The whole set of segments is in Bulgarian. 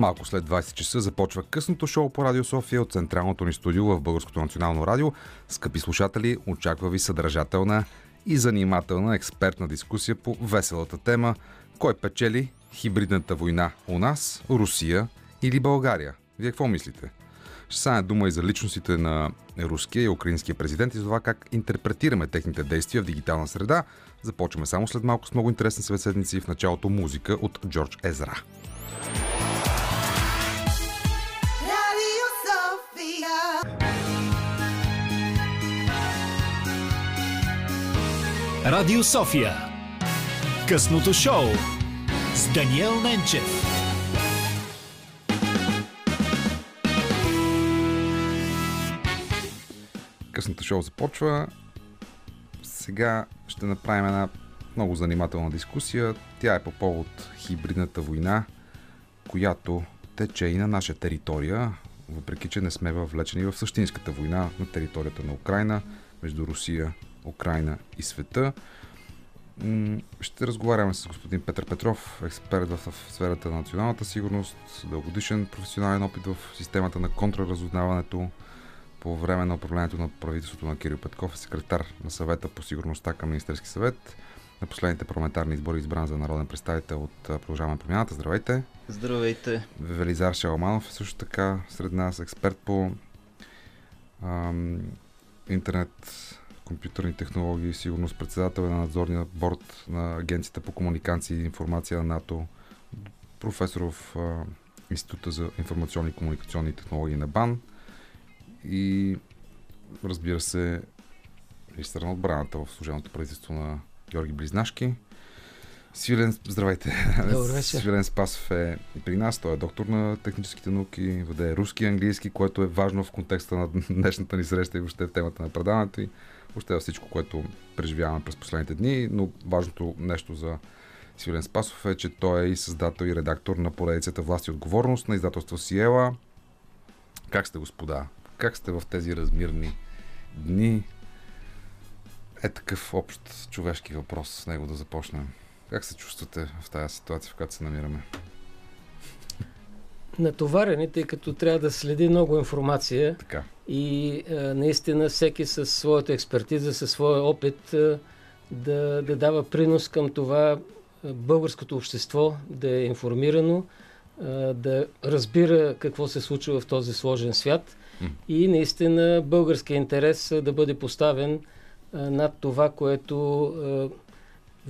Малко след 20 часа започва късното шоу по Радио София от централното ни студио в Българското национално радио. Скъпи слушатели, очаква ви съдържателна и занимателна експертна дискусия по веселата тема Кой печели хибридната война у нас, Русия или България? Вие какво мислите? Ще стане дума и за личностите на руския и украинския президент и за това как интерпретираме техните действия в дигитална среда. Започваме само след малко с много интересни събеседници в началото музика от Джордж Езра. Радио София. Късното шоу с Даниел Ненчев. Късното шоу започва. Сега ще направим една много занимателна дискусия. Тя е по повод хибридната война, която тече и на наша територия, въпреки че не сме въвлечени в същинската война на територията на Украина, между Русия, Украина и света. Ще разговаряме с господин Петър Петров, експерт в сферата на националната сигурност, дългодишен професионален опит в системата на контраразузнаването, по време на управлението на правителството на Кирил Петков е секретар на съвета по сигурността към Министерски съвет. На последните парламентарни избори е избран за народен представител от Продължаваме промяната. Здравейте! Здравейте. Велизар Шаламанов е също така сред нас, експерт по ам, интернет, компютърни технологии и сигурност, председател на надзорния борт на Агенцията по комуникации и информация на НАТО, професор в а, Института за информационни и комуникационни технологии на БАН и разбира се министър на отбраната в служебното правителство на Георги Близнашки. Свилен, здравейте. Добър вечер. Свилен Спасов е и при нас. Той е доктор на техническите науки, веде руски и английски, което е важно в контекста на днешната ни среща и въобще в темата на предаването и въобще всичко, което преживяваме през последните дни. Но важното нещо за Свилен Спасов е, че той е и създател и редактор на поредицата Власт и отговорност на издателство Сиела. Как сте, господа? Как сте в тези размирни дни? Е такъв общ човешки въпрос с него да започнем. Как се чувствате в тази ситуация, в която се намираме? Натоварени, тъй като трябва да следи много информация Така. и а, наистина всеки със своята експертиза, със своя опит а, да, да дава принос към това а, българското общество да е информирано, да разбира какво се случва в този сложен свят и наистина българския интерес да бъде поставен над това, което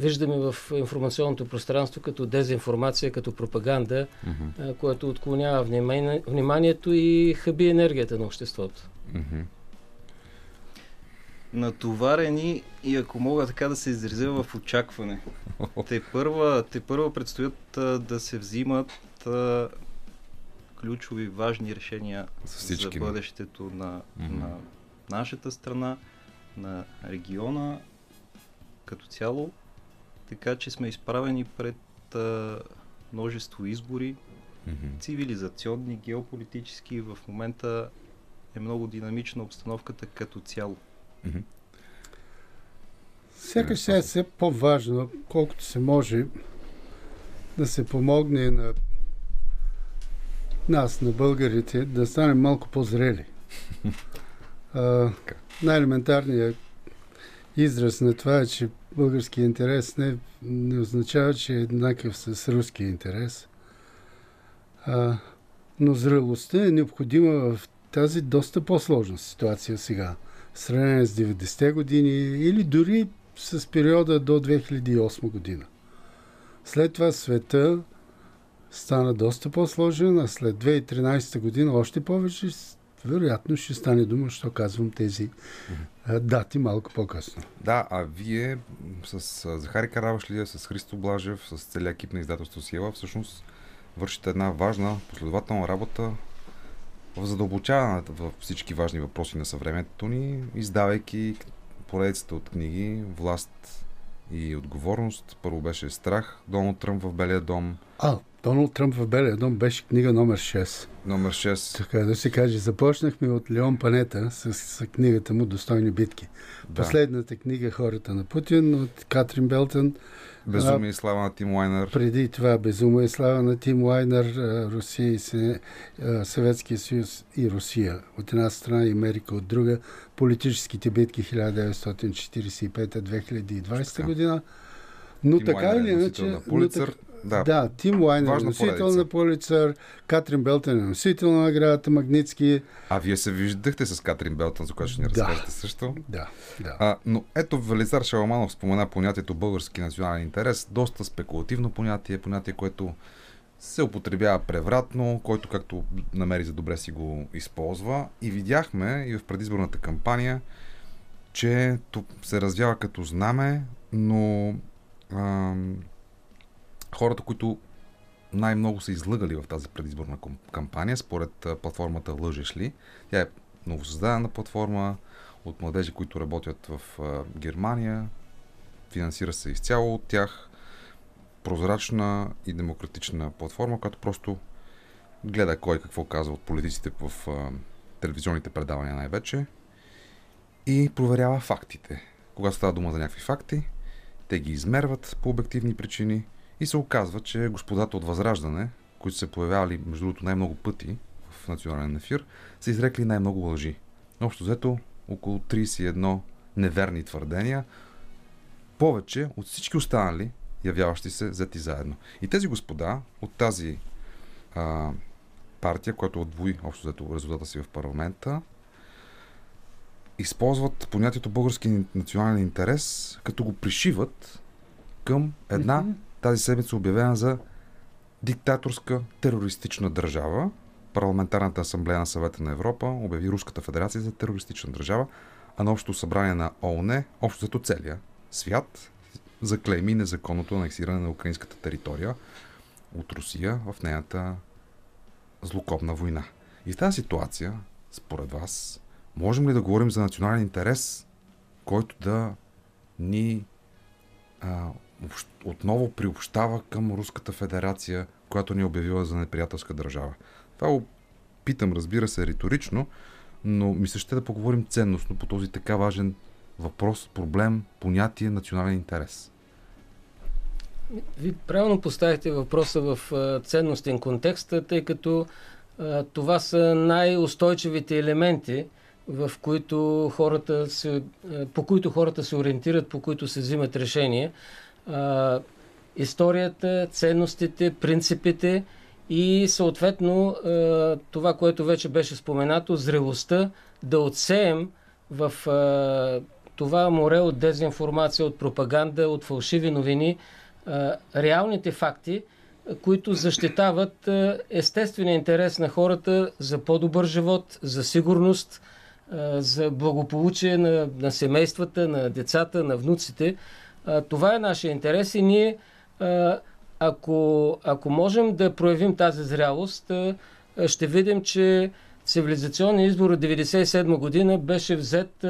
виждаме в информационното пространство като дезинформация, като пропаганда, а, което отклонява внимание, вниманието и хаби енергията на обществото. Мгм. Натоварени и ако мога така да се изразя в очакване. Те първа, те първа предстоят а, да се взимат а, ключови важни решения За бъдещето на, Мгм. на нашата страна, на региона като цяло. Така че сме изправени пред а, множество избори, Мгм. цивилизационни, геополитически. В момента е много динамична обстановката като цяло. Мгм. Сякаш сега е все по-важно, колкото се може, да се помогне на нас, на българите, да станем малко по-зрели. А, най-елементарният израз на това че българския интерес не, не означава, че е еднакъв с руския интерес. А, но зрелостта е необходима в тази доста по-сложна ситуация сега в сравнение с 90-те години или дори с периода до 2008 година. След това света стана доста по-сложен, а след 2013 година още повече вероятно ще стане дума, що казвам тези дати малко по-късно. Да, а вие с Захари Каравашлия, с Христо Блажев, с целият екип на издателство Сиела, всъщност вършите една важна, последователна работа в задълбочаването в всички важни въпроси на съвремето ни, издавайки поредицата от книги Власт и отговорност. Първо беше Страх, Доналд Тръмп в Белия дом. А, Доналд Тръмп в Белия дом беше книга номер 6. Номер 6. Така да се каже, започнахме от Леон Панета с, с книгата му Достойни битки. Да. Последната книга Хората на Путин от Катрин Белтън. Безумие и слава на Тим Лайнер. Преди това Безумие и слава на Тим Лайнер, Русия и Съветския съюз и Русия. От една страна и Америка от друга. Политическите битки 1945-2020 Така. година. Но Тим така Лайнер е или иначе... но Пулицър. Да. да, Тим Лайнер е носител на Полицър, Катрин Белтън е носител на наградата Магнитски. А вие се виждахте с Катрин Белтън, за която ще ни Да. разкажете също. Да, да. А, но ето Велизар Шаламанов спомена понятието български национален интерес. Доста спекулативно понятие, понятие, което се употребява превратно, който както намери за добре си го използва. И видяхме и в предизборната кампания, че се развява като знаме, но ам, хората, които най-много са излъгали в тази предизборна кампания, според платформата Лъжеш ли, тя е новосъздадена платформа, от младежи, които работят в Германия. Финансира се изцяло от тях. Прозрачна и демократична платформа, която просто гледа кой какво казва от политиците в телевизионните предавания най-вече и проверява фактите. Когато става дума за някакви факти, те ги измерват по обективни причини и се оказва, че господата от Възраждане, които се появявали, между другото, най-много пъти в национален ефир, са изрекли най-много лъжи. Общо взето около 31 неверни твърдения, повече от всички останали, явяващи се взети заедно. И тези господа от тази а, партия, която отвои общо взето резултата си в парламента, използват понятието български национален интерес, като го пришиват към една тази седмица обявена за диктаторска терористична държава. Парламентарната асамблея на съвета на Европа обяви Руската федерация за терористична държава, а на Общото събрание на ООН, общо зато целия свят, заклейми незаконното анексиране на украинската територия от Русия в нейната злокобна война. И в тази ситуация, според вас, можем ли да говорим за национален интерес, който да ни а, отново приобщава към Руската федерация, която ни е обявила за неприятелска държава? Това го питам, разбира се, риторично, но ми се ще да поговорим ценностно по този така важен въпрос, проблем, понятие национален интерес. Ви правилно поставихте въпроса в ценностен контекст, тъй като това са най-устойчивите елементи, в които хората се, по които хората се ориентират, по които се взимат решения. Историята, ценностите, принципите и съответно това, което вече беше споменато, зрелостта да отсеем в това море от дезинформация, от пропаганда, от фалшиви новини, реалните факти, които защитават естествения интерес на хората за по-добър живот, за сигурност, за благополучие на, на семействата, на децата, на внуците. Това е нашия интерес и ние, ако, ако можем да проявим тази зрялост, ще видим, че цивилизационният избор от 1997 година беше взет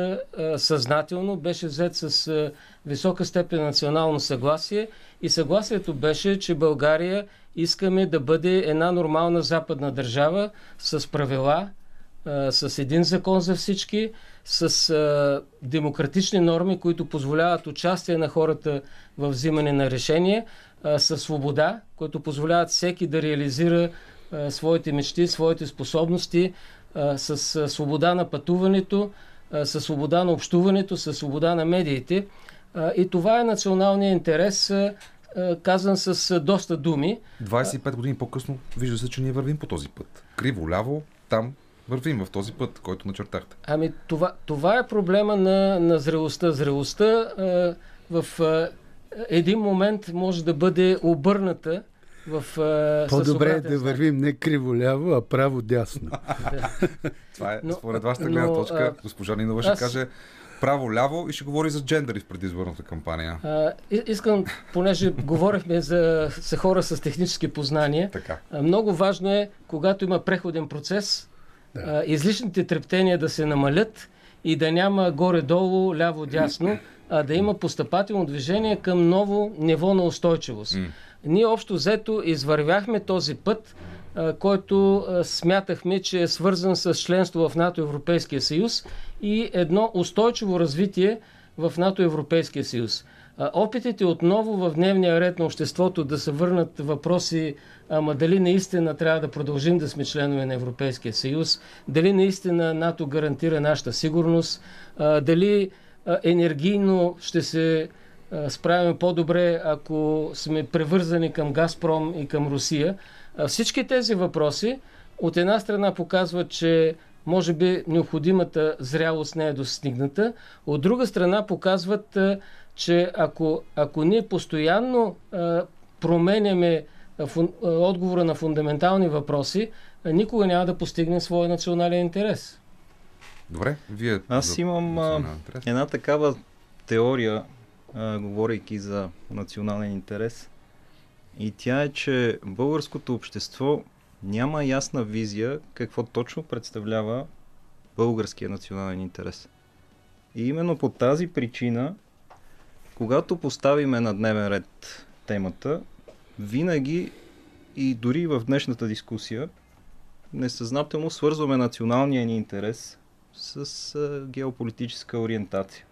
съзнателно, беше взет с висока степен на национално съгласие и съгласието беше, че България искаме да бъде една нормална западна държава с правила, а, с един закон за всички, с а, демократични норми, които позволяват участие на хората в взимане на решения, а, с свобода, които позволяват всеки да реализира а, своите мечти, своите способности, а, с а, свобода на пътуването, а, с свобода на общуването, с свобода на медиите. А, и това е националният интерес, а, казан с доста думи. 25 години по-късно вижда се, че ние вървим по този път. Криво, ляво, там вървим в този път, който начертахте. Ами това, това е проблема на, на зрелостта. Зрелостта а, в а, един момент може да бъде обърната в а, По-добре е да знак. вървим не криво-ляво, а право-дясно. Това е Но- според вашата но, гледна точка. а, Госпожа Нинова ще аз- каже право-ляво и ще говори за джендери в предизборната кампания. А, искам, понеже говорихме за, за хора с технически познания, Така. много важно е, когато има преходен процес, Да. излишните трептения да се намалят и да няма горе-долу, ляво-дясно, а да има постъпателно движение към ново ниво на устойчивост. М. ние общо взето извървяхме този път, който смятахме, че е свързан с членство в НАТО Европейския съюз и едно устойчиво развитие в НАТО Европейския съюз. Опитите отново в дневния ред на обществото да се върнат въпроси, ама дали наистина трябва да продължим да сме членове на Европейския съюз, дали наистина НАТО гарантира нашата сигурност, дали енергийно ще се справим по-добре, ако сме превързани към Газпром и към Русия. Всички тези въпроси от една страна показват, че може би необходимата зрялост не е достигната, от друга страна показват, че ако, ако ние постоянно променяме отговора на фундаментални въпроси, никога няма да постигнем своя национален интерес. Добре, вие... Аз за имам а, една такава теория, а, говорейки за национален интерес. И тя е, че българското общество няма ясна визия какво точно представлява българския национален интерес. И именно по тази причина, когато поставиме на дневен ред темата, винаги и дори в днешната дискусия, несъзнателно свързваме националния ни интерес с геополитическа ориентация.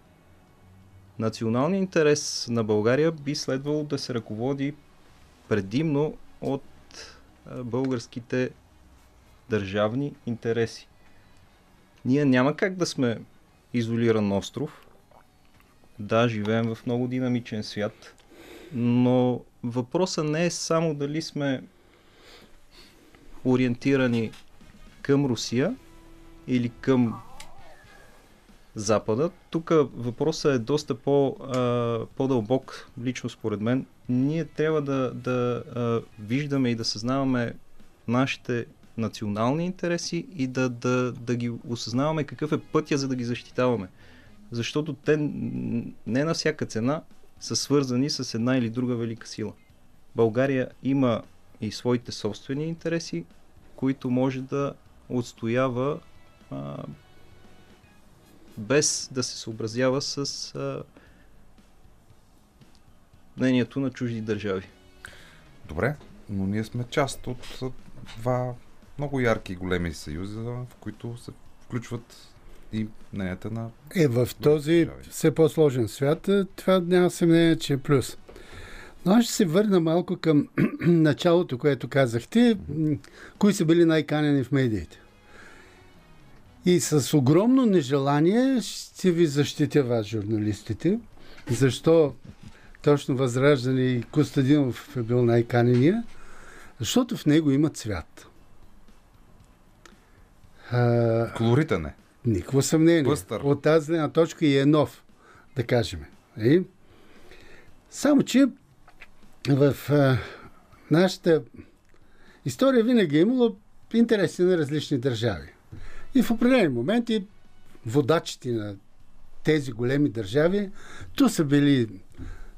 Националният интерес на България би следвало да се ръководи предимно от българските държавни интереси. Ние няма как да сме изолиран остров. Да, живеем в много динамичен свят, но въпросът не е само дали сме ориентирани към Русия или към Запада. Тук въпросът е доста по, а, по-дълбок, лично според мен. Ние трябва да, да а, виждаме и да съзнаваме нашите национални интереси и да, да, да ги осъзнаваме какъв е пътя, за да ги защитаваме. Защото те не на всяка цена са свързани с една или друга велика сила. България има и своите собствени интереси, които може да отстоява а, без да се съобразява с а, мнението на чужди държави. Добре, но ние сме част от два много ярки и големи съюза, в които се включват и мненията на... Е, в този държави. все по-сложен свят, е, това няма съмнение, че е плюс. Но аз ще се върна малко към началото, което казахте. Кои са били най-канени в медиите? И с огромно нежелание ще ви защитя вас, журналистите. Защо точно Възраждане и Костадинов е бил най-канения? Защото в него има цвят. Колоритен е. Никакво съмнение. Пъстър. От тази гледна точка и е нов, да кажем. Е? Само, че в а, нашата история винаги е имало интереси на различни държави. И в определени моменти водачите на тези големи държави, то са били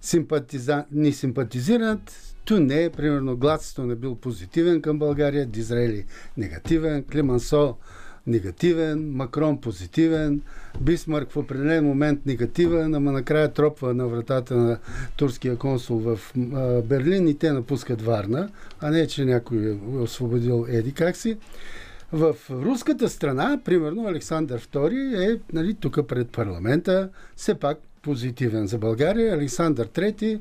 симпатиза... ни симпатизират, то не е, примерно, Гладстон е бил позитивен към България, Дизраели негативен, Климансо негативен, Макрон позитивен, Бисмарк в определен момент негативен, ама накрая тропва на вратата на турския консул в Берлин и те напускат Варна, а не, че някой е освободил Еди как си. В руската страна, примерно, Александър II е нали, тук пред парламента, все пак позитивен за България. Александър III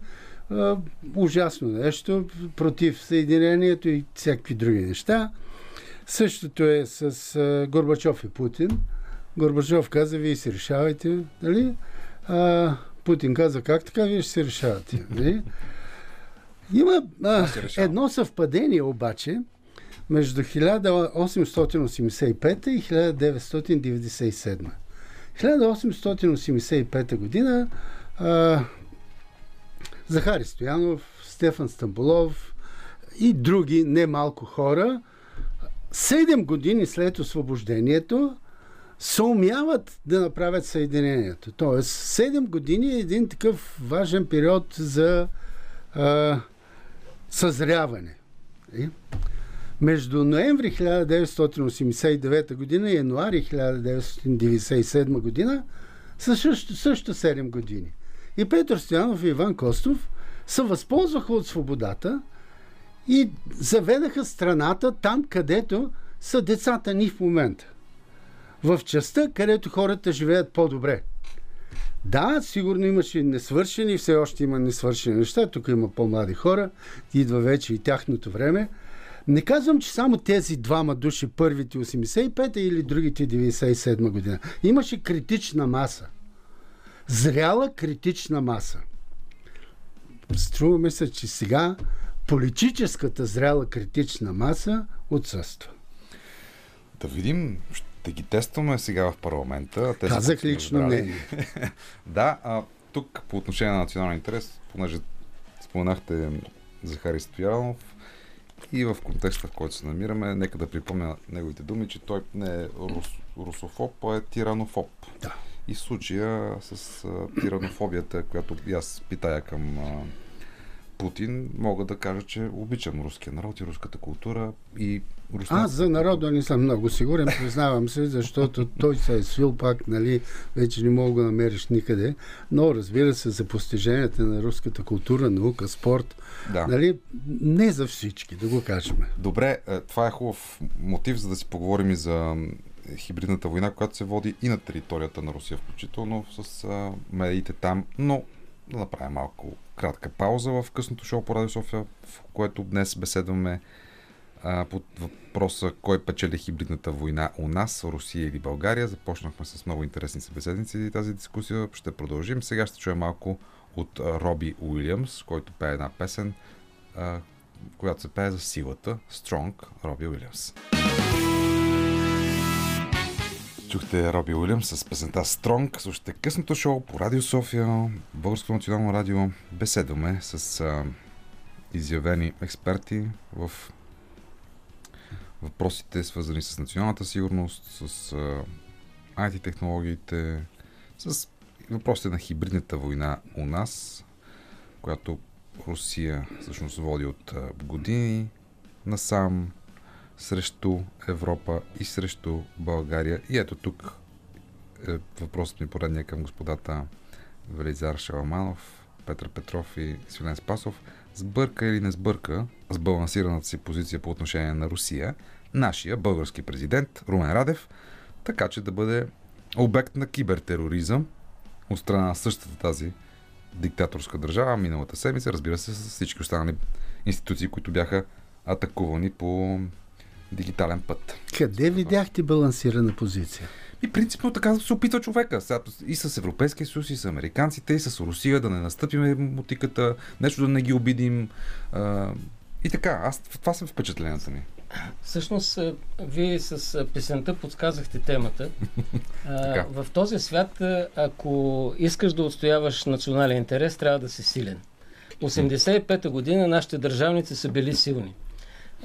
ужасно нещо, против Съединението и всякакви други неща. Същото е с а, Горбачов и Путин. Горбачов каза, вие си решавайте, нали? А, Путин каза, как така вие ще се решавате? Нали? Има а, едно съвпадение обаче между 1885 и 1997. 1885 година а, Захари Стоянов, Стефан Стамбулов и други немалко хора, седем години след освобождението, се умяват да направят съединението. Тоест, 7 години е един такъв важен период за а, съзряване. И? Между ноември 1989 година и януари 1997 година са също, също 7 години. И Петър Стоянов и Иван Костов се възползваха от свободата и заведаха страната там, където са децата ни в момента. В частта, където хората живеят по-добре. Да, сигурно имаше несвършени, все още има несвършени неща. Тук има по-млади хора, идва вече и тяхното време. Не казвам, че само тези двама души, първите 85-та или другите 97 година. Имаше критична маса. Зряла критична маса. Струва ми се, че сега политическата зряла критична маса отсъства. Да видим, ще ги тестваме сега в парламента. Те Казах лично мнение. Да, а, тук по отношение на национален интерес, понеже споменахте Захари Стоянов и в контекста, в който се намираме, нека да припомня неговите думи, че той не е рус, русофоб, а е тиранофоб. Да. И случая с а, тиранофобията, която аз питая към а, Путин, мога да кажа, че обичам руския народ и руската култура и руснаците. Аз за народа не съм много сигурен, признавам се, защото той се е свил пак, нали, вече не мога да намериш никъде. Но разбира се, за постиженията на руската култура, наука, спорт, Да. нали, не за всички, да го кажем. Добре, е, това е хубав мотив, за да си поговорим и за хибридната война, която се води и на територията на Русия, включително с медиите там, но да направим малко кратка пауза в късното шоу по Радио София, в което днес беседваме а, под въпроса кой печели хибридната война у нас, Русия или България. Започнахме с много интересни събеседници тази дискусия. Ще продължим. Сега ще чуем малко от Роби Уилямс, който пее една песен, а, която се пее за силата Strong, Роби Уилямс. Чухте Роби Уилямс с песента Strong. Слушайте късното шоу по Радио София, Българско национално радио. Беседваме с а, изявени експерти в въпросите, свързани с националната сигурност, с а, IT-технологиите, с въпросите на хибридната война у нас, която Русия всъщност води от а, години насам срещу Европа и срещу България. И ето тук е въпросът ми поредния към господата Велизар Шаламанов, Петър Петров и Силен Спасов. Сбърка или не сбърка с балансираната си позиция по отношение на Русия, нашия български президент Румен Радев, така че да бъде обект на кибертероризъм от страна на същата тази диктаторска държава миналата седмица, разбира се, с всички останали институции, които бяха атакувани по дигитален път. Къде видяхте балансирана позиция? И принципно така се опитва човека. И с Европейския съюз, и с американците, и с Русия, да не настъпиме мутиката, нещо да не ги обидим. И така, аз това са впечатленията ми. Всъщност, вие с песента подсказахте темата. А, в този свят, ако искаш да отстояваш национален интерес, трябва да си силен. 85-та година нашите държавници са били силни.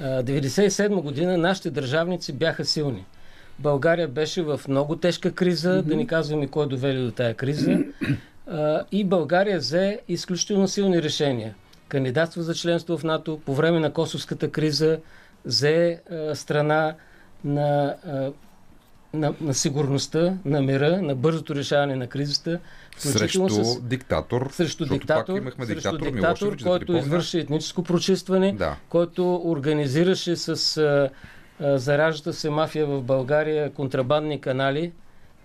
А, 97 година нашите държавници бяха силни. България беше в много тежка криза, да ни казваме кой е довели до тая криза. А, и България взе изключително силни решения. Кандидатства за членство в НАТО по време на Косовската криза, взе а, страна на, а, на, на сигурността, на мира, на бързото решаване на кризата. Срещу диктатор. срещу диктатор, имахме срещу диктатор, диктатор Милошевич, да който припомня. извърши етническо прочистване, Да. който организираше с а, а, зараждаща се мафия в България контрабандни канали,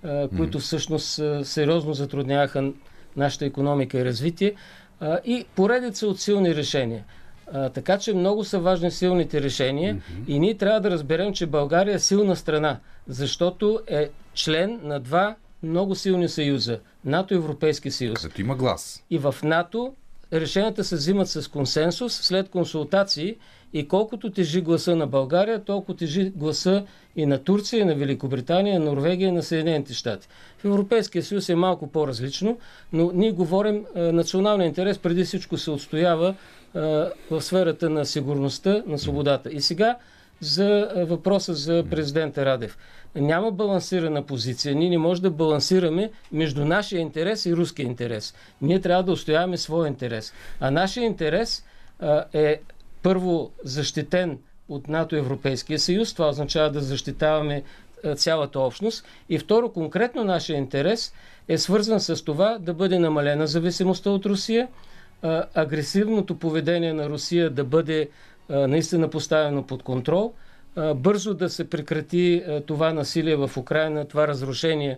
а, които всъщност а, сериозно затрудняваха нашата економика и развитие а, и поредица от силни решения. А, така че много са важни силните решения и ние трябва да разберем, че България е силна страна, защото е член на два много силни съюза НАТО и Европейски съюз. Където има глас. И в НАТО решенията се взимат с консенсус, след консултации и колкото тежи гласа на България, толкова тежи гласа и на Турция, и на Великобритания, и на Норвегия, и на Съединените щати. В Европейския съюз е малко по-различно, но ние говорим, е, националния интерес преди всичко се отстоява е, в сферата на сигурността, на свободата. И сега за въпроса за президента Радев. Няма балансирана позиция. Ние не можем да балансираме между нашия интерес и руския интерес. Ние трябва да устояваме своя интерес. А нашия интерес а, е първо защитен от НАТО Европейския съюз. Това означава да защитаваме цялата общност. И второ, конкретно нашия интерес е свързан с това да бъде намалена зависимостта от Русия, агресивното поведение на Русия да бъде наистина поставено под контрол, бързо да се прекрати това насилие в Украина, това разрушение,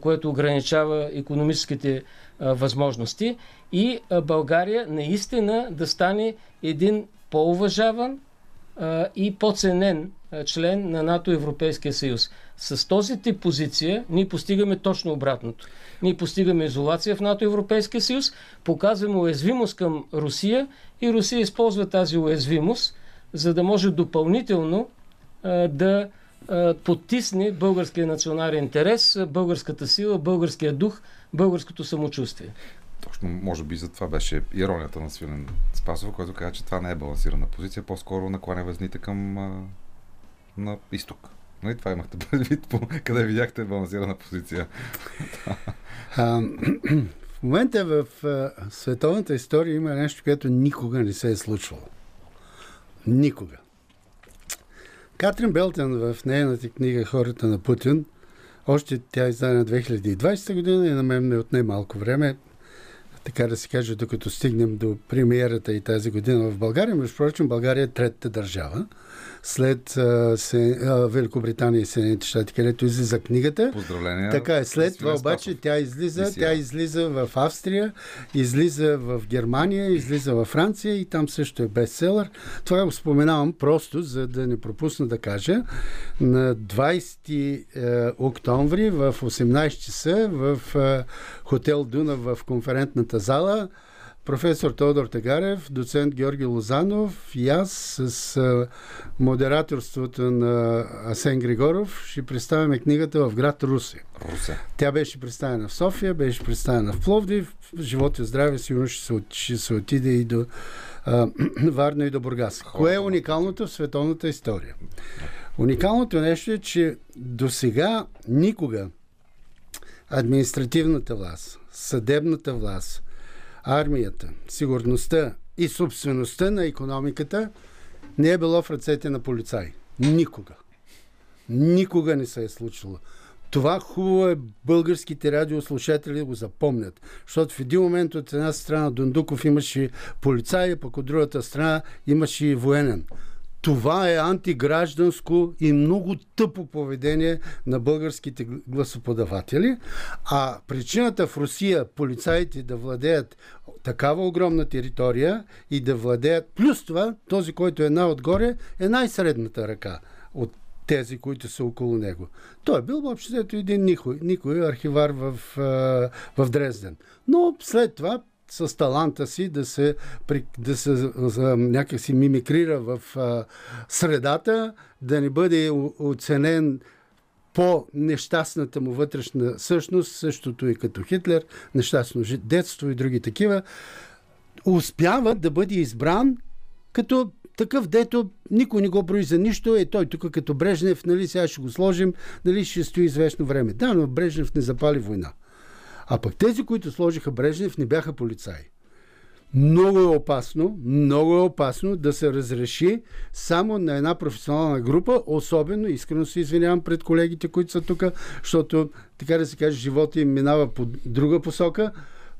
което ограничава економическите възможности и България наистина да стане един по-уважаван и по-ценен член на НАТО и Европейския съюз. С този тип позиция ние постигаме точно обратното. Ние постигаме изолация в НАТО и Европейския съюз, показваме уязвимост към Русия и Русия използва тази уязвимост, за да може допълнително а, да а, потисне българския национален интерес, българската сила, българския дух, българското самочувствие. Точно, може би за това беше иронията на Свилен Спасов, който каза, че това не е балансирана позиция, по-скоро накланя везните към а, на изток. Нали, това имахте предвид, по, къде видяхте балансирана позиция. В момента в световната история има нещо, което никога не се е случвало. Никога. Катрин Белтън в нейната книга Хората на Путин, още тя е издадена 2020 година и на мен не отне малко време, така да се каже, докато стигнем до премиерата и тази година в България. Между прочим, България е третата държава след а, се, а, Великобритания и Съединените щати, където излиза книгата. Поздравления. Така е. След това обаче тя излиза, тя излиза в Австрия, излиза в Германия, излиза в Франция и там също е бестселър. Това го споменавам просто, за да не пропусна да кажа. На 20 е, октомври в 18 часа в е, хотел Дунав в конферентната зала професор Тодор Тагарев, доцент Георги Лозанов и аз с модераторството на Асен Григоров ще представяме книгата в град Русе. Русе. Тя беше представена в София, беше представена в Пловдив. Живот и здраве сигурно ще се, ще се отиде и до а, Варна и до Бургас. Кое е уникалното в световната история? Уникалното нещо е, че до сега никога административната власт, съдебната власт, армията, сигурността и собствеността на економиката не е било в ръцете на полицаи. Никога. Никога не се е случило. Това хубаво е българските радиослушатели да го запомнят. Защото в един момент от една страна Дундуков имаше полицай, пък от другата страна имаше и военен. Това е антигражданско и много тъпо поведение на българските гласоподаватели. А причината в Русия полицаите да владеят такава огромна територия и да владеят, плюс това, този, който е най-отгоре, е най-средната ръка от тези, които са около него. Той е бил въобще един никой, никой архивар в, в Дрезден. Но след това с таланта си да се, да се някакси мимикрира в средата, да не бъде оценен по нещастната му вътрешна същност, същото и като Хитлер, нещастно детство и други такива, успява да бъде избран като такъв, дето никой не го брои за нищо, е той тук като Брежнев, нали сега ще го сложим, нали ще стои известно време. Да, но Брежнев не запали война. А пък тези, които сложиха Брежнев, не бяха полицаи. Много е опасно, много е опасно да се разреши само на една професионална група, особено, искрено се извинявам пред колегите, които са тук, защото, така да се каже, живота им минава по друга посока.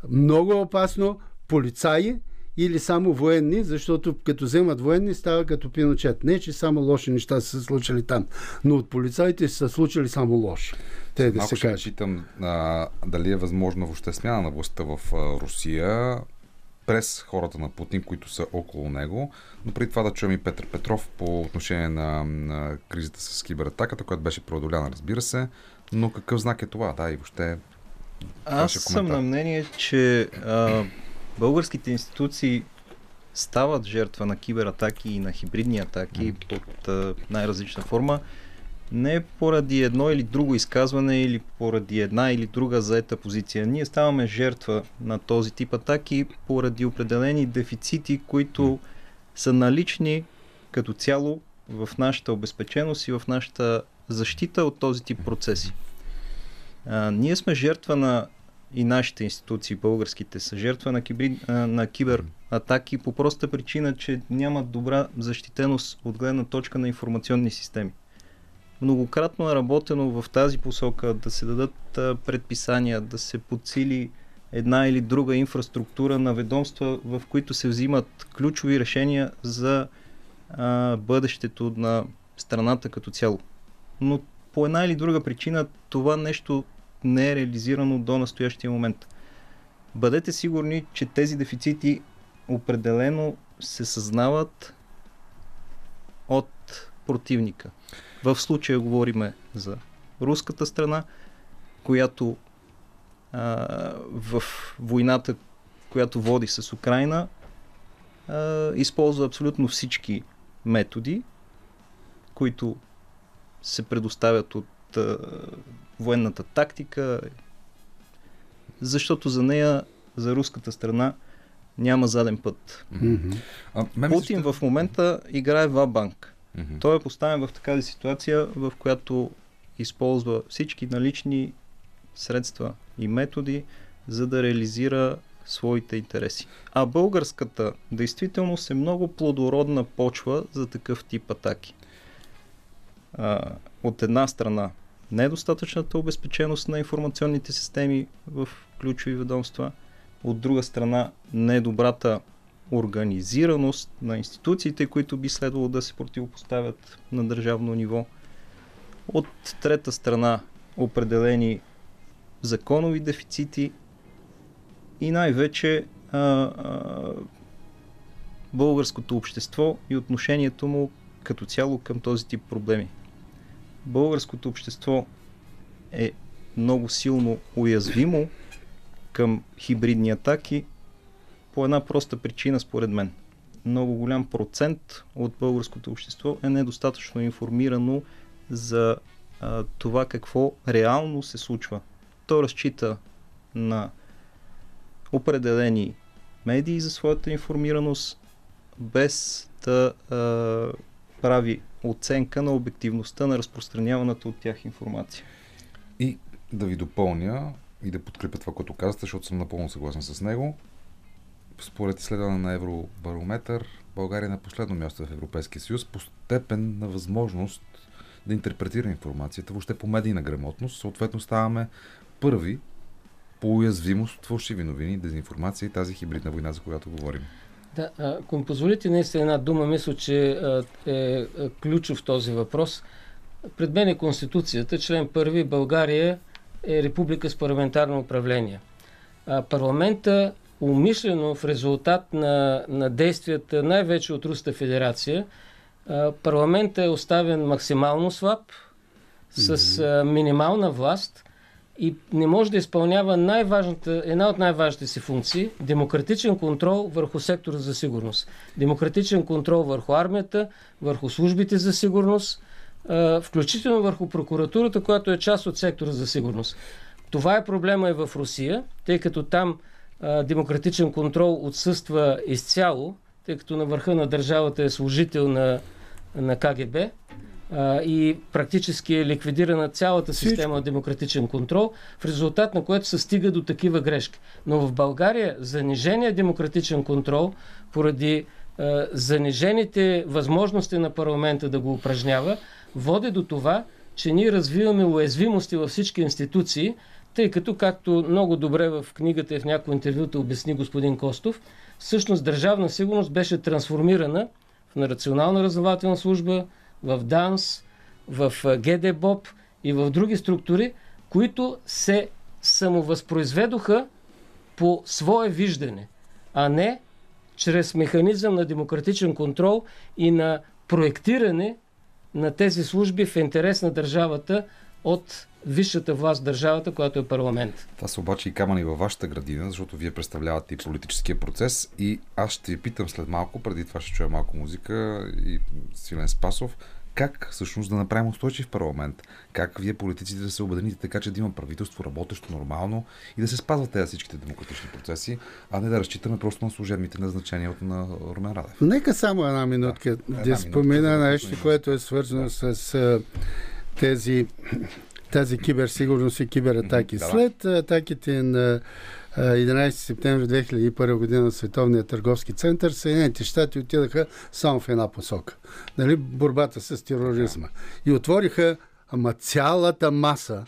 Много е опасно полицаи или само военни, защото като вземат военни, става като пиночет. Не, че само лоши неща са се случили там, но от полицаите са случили само лоши. Те да Малко се ще каже. питам а, дали е възможно въобще смяна на властта в а, Русия през хората на Путин, които са около него. Но преди това да чуем и Петър Петров по отношение на, на кризата с кибератаката, която беше преодоляна, разбира се. Но какъв знак е това? Да, и въобще Аз Вашия съм на мнение, че а, българските институции стават жертва на кибератаки и на хибридни атаки под а, най-различна форма, не поради едно или друго изказване или поради една или друга заета позиция. Ние ставаме жертва на този тип атаки поради определени дефицити, които са налични като цяло в нашата обезпеченост и в нашата защита от този тип процеси. А, ние сме жертва на и нашите институции, българските, са жертва на, кибри, на кибератаки по проста причина, че нямат добра защитеност от гледна точка на информационни системи. Многократно е работено в тази посока да се дадат предписания, да се подсили една или друга инфраструктура на ведомства, в които се взимат ключови решения за а, бъдещето на страната като цяло. Но по една или друга причина това нещо не е реализирано до настоящия момент. Бъдете сигурни, че тези дефицити определено се съзнават от противника. В случая говориме за руската страна, която а, в войната, която води с Украина, а, използва абсолютно всички методи, които се предоставят от а, военната тактика, защото за нея, за руската страна, няма заден път. Се Путин в момента играе в банк. Мгм. Той е поставен в такава ситуация, в която използва всички налични средства и методи, за да реализира своите интереси. А българската действителност е много плодородна почва за такъв тип атаки. А, от една страна, недостатъчната обезпеченост на информационните системи в ключови ведомства, от друга страна, недобрата организираност на институциите, които би следвало да се противопоставят на държавно ниво. От трета страна, определени законови дефицити и най-вече а, а, българското общество и отношението му като цяло към този тип проблеми. Българското общество е много силно уязвимо към хибридни атаки по една проста причина, според мен. Много голям процент от българското общество е недостатъчно информирано за а, това какво реално се случва. То разчита на определени медии за своята информираност, без да а, прави оценка на обективността на разпространяваната от тях информация. И да ви допълня и да подкрепя това, което казвате, защото съм напълно съгласен с него. Според изследване на Евробарометър, България е на последно място в Европейския съюз по степен на възможност да интерпретира информацията, въобще по медийна грамотност. Съответно ставаме първи по уязвимост от фалшиви новини, дезинформация и тази хибридна война, за която говорим. Да, ако ми позволите наистина една дума, мисля, че е ключов този въпрос. Пред мен е Конституцията, член първи, България е република с парламентарно управление. Парламента умишлено в резултат на, на действията най-вече от Руста федерация, а, парламента е оставен максимално слаб, с а, минимална власт и не може да изпълнява най-важната, една от най-важните си функции демократичен контрол върху сектора за сигурност. Демократичен контрол върху армията, върху службите за сигурност, а, включително върху прокуратурата, която е част от сектора за сигурност. Това е проблема и в Русия, тъй като там демократичен контрол отсъства изцяло, тъй като на върха на държавата е служител на, на КГБ и практически е ликвидирана цялата система от демократичен контрол, в резултат на което се стига до такива грешки. Но в България занижения демократичен контрол поради а, занижените възможности на парламента да го упражнява, води до това, че ние развиваме уязвимости във всички институции, тъй като, както много добре в книгата и в някои интервюта обясни господин Костов, всъщност държавна сигурност беше трансформирана в Национална разузнавателна служба, в ДАНС, в ГДБОП и в други структури, които се самовъзпроизведоха по свое виждане, а не чрез механизъм на демократичен контрол и на проектиране на тези служби в интерес на държавата от висшата власт държавата, която е парламент. Това са обаче и камъни във вашата градина, защото вие представлявате и политическия процес. И аз ще ви питам след малко, преди това ще чуя малко музика и Свилен Спасов, как всъщност да направим устойчив парламент? Как вие политиците да се обедините така, че да има правителство работещо нормално и да се спазват тези всичките демократични процеси, а не да разчитаме просто на служебните назначения от на Румен Радев? Нека само една минутка Да, да, една да минутка, спомена да нещо, което е свързано с а, тези, тази киберсигурност и кибератаки. Да. След атаките на а, 11 септември 2001 година на Световния търговски център, Съединените щати отидаха само в една посока. Нали, борбата с тероризма. И отвориха ама цялата маса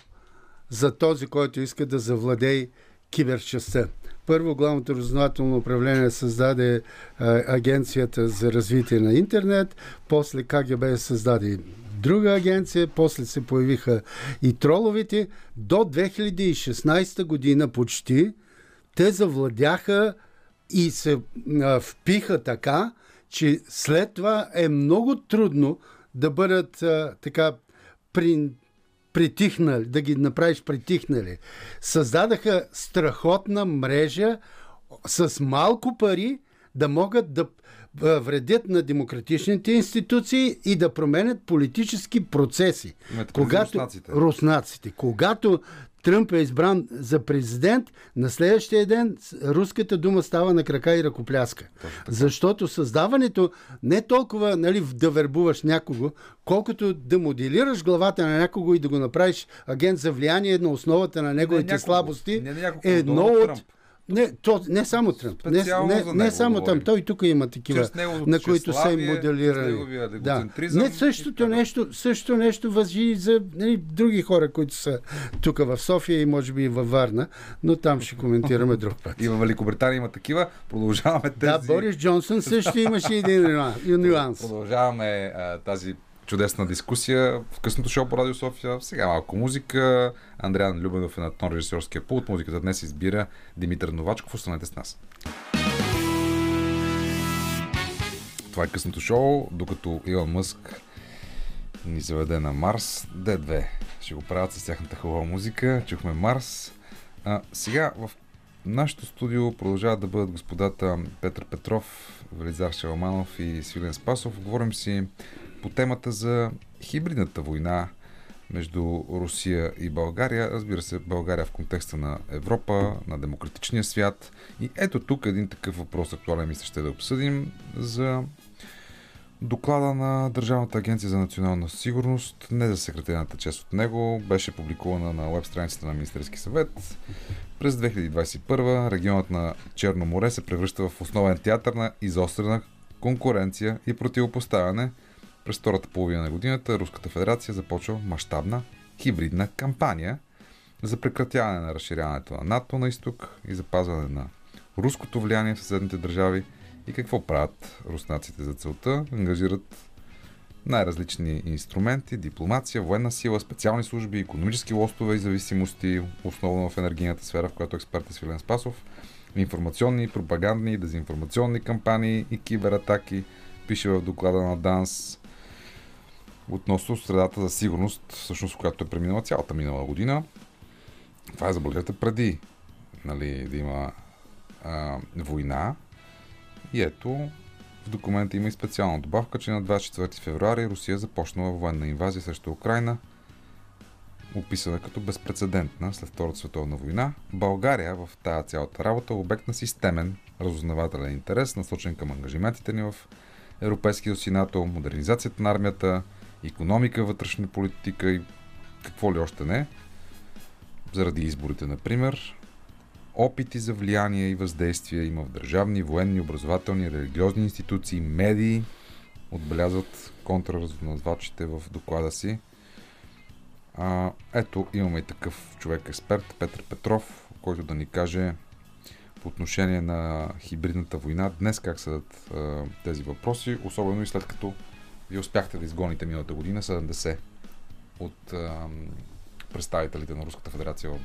за този, който иска да завладее киберчастта. Първо, главното разузнавателно управление създаде а, Агенцията за развитие на интернет, после КГБ създаде друга агенция, после се появиха и троловите. До 2016 година почти те завладяха и се а, впиха така, че след това е много трудно да бъдат а, така при, притихнали, да ги направиш притихнали. Създадаха страхотна мрежа с малко пари да могат да вредят на демократичните институции и да променят политически процеси. Имате Когато руснаците. руснаците, когато Тръмп е избран за президент, на следващия ден руската дума става на крака и ръкопляска. Защото създаването не толкова нали, да вербуваш някого, колкото да моделираш главата на някого и да го направиш агент за влияние на основата на неговите някого. слабости, Не, не някого, е едно от... Тръмп. Не, то, не само Тръмп. Не, не, не само говорим. там. Той тук има такива, на които са им моделирани. Да. Не, същото нещо, също нещо въжи и за нали, други хора, които са тук в София и може би и във Варна, но там ще коментираме друг път. И в Великобритания има такива. Продължаваме тези... Да, Борис Джонсън също имаше един нюанс. Продължаваме а, тази чудесна дискусия в късното шоу по Радио София. Сега малко музика. Андриан Любенов е на тон режисьорския пулт. Музиката днес избира Димитър Новачков. Останете с нас. Това е късното шоу, докато Илон Мъск ни заведе на Марс. Д2 ще го правят с тяхната хубава музика. Чухме Марс. А, сега в нашото студио продължават да бъдат господата Петър Петров, Велизар Шаламанов и Свилен Спасов. Говорим си по темата за хибридната война между Русия и България. Разбира се, България в контекста на Европа, на демократичния свят. И ето тук един такъв въпрос актуален мисля ще да обсъдим за доклада на Държавната агенция за национална сигурност, не за секретарната част от него, беше публикувана на веб страницата на Министерски съвет. През 2021 регионът на Черно море се превръща в основен театър на изострена конкуренция и противопоставяне. През втората половина на годината Руската федерация започва мащабна хибридна кампания за прекратяване на разширяването на НАТО на изток и запазване на руското влияние в съседните държави. И какво правят руснаците за целта? Ангажират най-различни инструменти, дипломация, военна сила, специални служби, економически лостове и зависимости, основно в енергийната сфера, в която експерт е Свилен Спасов, информационни, пропагандни дезинформационни кампании и кибератаки, пише в доклада на ДАНС относно средата за сигурност, всъщност, която е преминала цялата минала година. Това е, забележете, преди нали, да има а, война. И ето, в документа има и специална добавка, че на 24 февруари Русия започнала военна инвазия срещу Украина, описана като безпредседентна след Втората световна война. България в тази цялата работа е обект на системен разузнавателен интерес, насочен към ангажиментите ни в Европейския съюз НАТО, модернизацията на армията, економика, вътрешна политика и какво ли още не. Заради изборите, например, опити за влияние и въздействие има в държавни, военни, образователни, религиозни институции, медии, отбелязват контраразузнавачите в доклада си. А, ето, имаме и такъв човек-експерт, Петър Петров, който да ни каже по отношение на хибридната война днес как седат а, тези въпроси, особено и след като вие успяхте да изгоните миналата година 70 от а, представителите на Руската федерация в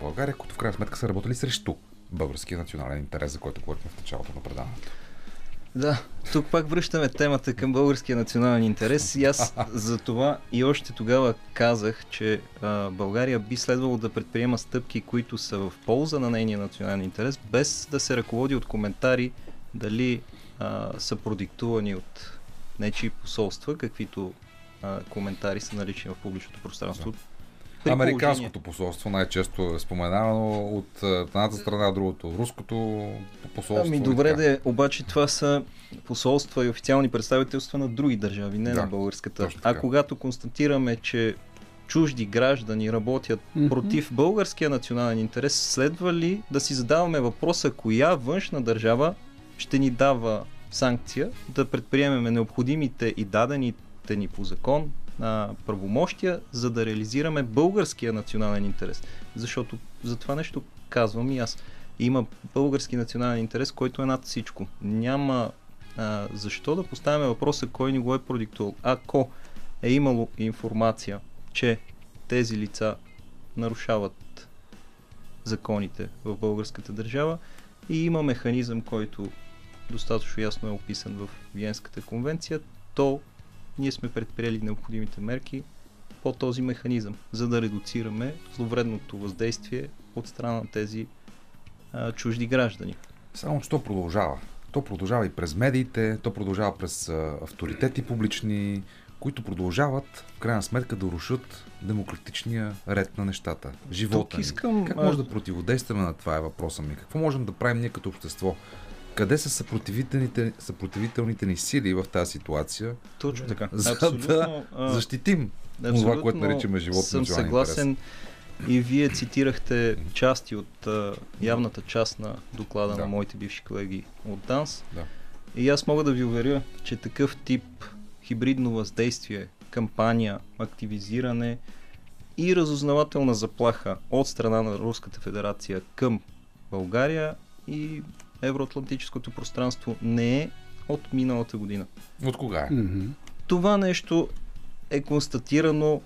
България, които в крайна сметка са работили срещу българския национален интерес, за който говорихме в началото на предаването. Да, тук пак връщаме темата към българския национален интерес и аз за това и още тогава казах, че а, България би следвало да предприема стъпки, които са в полза на нейния национален интерес, без да се ръководи от коментари дали а, са продиктувани от нечии посолства, каквито а, коментари са налични в публичното пространство. При Американското посолство най-често е споменавано от едната страна, другото руското посолство. Ами добре, де, обаче това са посолства и официални представителства на други държави, не Да, на българската. А когато констатираме, че чужди граждани работят Мгм. против българския национален интерес, следва ли да си задаваме въпроса, коя външна държава ще ни дава санкция да предприемеме необходимите и дадените ни по закон а, правомощия, за да реализираме българския национален интерес. Защото за това нещо казвам и аз. Има български национален интерес, който е над всичко. Няма а, защо да поставяме въпроса кой ни го е продиктувал. Ако е имало информация, че тези лица нарушават законите в българската държава и има механизъм, който достатъчно ясно е описан в Виенската конвенция, то ние сме предприели необходимите мерки по този механизъм, за да редуцираме зловредното въздействие от страна на тези а, чужди граждани. Само, че то продължава. То продължава и през медиите, то продължава през а, авторитети публични, които продължават в крайна сметка да рушат демократичния ред на нещата, живота Тук ни. искам, Как а- може да противодействаме на това е въпроса ми? Какво можем да правим ние като общество? Къде са съпротивителните, съпротивителните ни сили в тази ситуация, Точно така. за Абсолютно, да защитим това, Абсолютно което наричаме живот съм съгласен и вие цитирахте части от а, явната част на доклада Да. на моите бивши колеги от ДАНС. Да. И аз мога да ви уверя, че такъв тип хибридно въздействие, кампания, активизиране и разузнавателна заплаха от страна на Руската федерация към България и евроатлантическото пространство не е от миналата година. От кога е? Това нещо е констатирано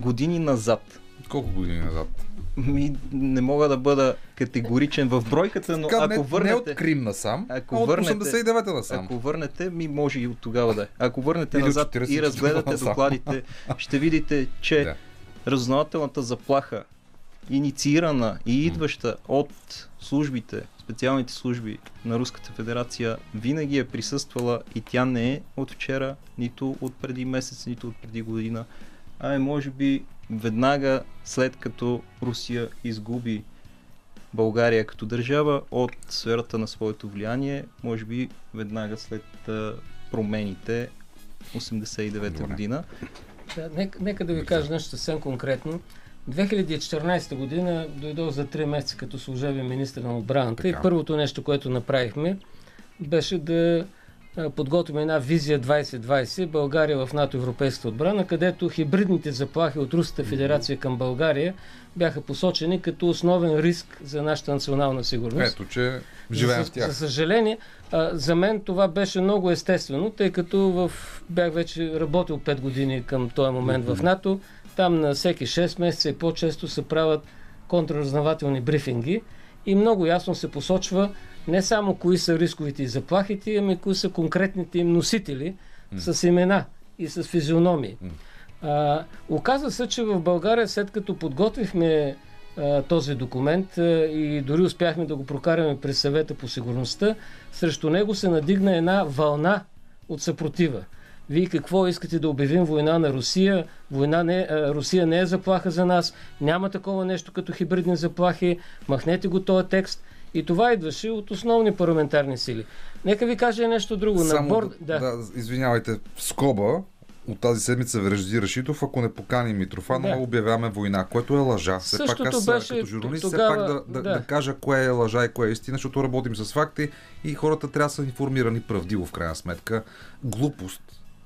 години назад. Колко години назад? Ми, не мога да бъда категоричен в бройката, но Така, ако не, върнете... не от Крим насам, ако а от върнете- 89-та насам. Ако върнете, ми може и от тогава да е. Ако върнете Или назад 44 и разгледате насам. докладите, ще видите, че Да. разузнавателната заплаха, инициирана и идваща от службите, специалните служби на Руската федерация, винаги е присъствала и тя не е от вчера, нито от преди месец, нито от преди година, а е може би веднага след като Русия изгуби България като държава от сферата на своето влияние, може би веднага след промените 89-та Добре. година. Да, нека, нека да ви кажа нещо съвсем конкретно. 2014 година дойдох за 3 месеца като служебен министр на отбраната Така. и първото нещо, което направихме, беше да подготвим една визия 2020 България в НАТО Европейската отбрана, където хибридните заплахи от Руската федерация към България бяха посочени като основен риск за нашата национална сигурност. Ето, че живеем за, в тях. За съжаление, а, за мен това беше много естествено, тъй като в, бях вече работил 5 години към този момент в НАТО. Там на всеки 6 месеца и по-често се правят контраразнователни брифинги и много ясно се посочва не само кои са рисковите и заплахите, ами кои са конкретните им носители с имена и с физиономии. А, оказва се, че в България, след като подготвихме а, този документ а, и дори успяхме да го прокараме през съвета по сигурността, срещу него се надигна една вълна от съпротива. Вие какво искате да обявим война на Русия? Война не, Русия не е заплаха за нас. Няма такова нещо като хибридни заплахи. Махнете го този текст. И това идваше от основни парламентарни сили. Нека ви кажа нещо друго. На Само борд... да, да, извинявайте, в скоба от тази седмица Вежди Рашитов, ако не покани Митрофанова, Да. обявяваме война, което е лъжа. Все пак аз беше като журналист, тогава, все пак да, да, да. да. кажа кое е лъжа и кое е истина, защото работим с факти и хората трябва да са информирани правдиво в крайна сметка. Глупост.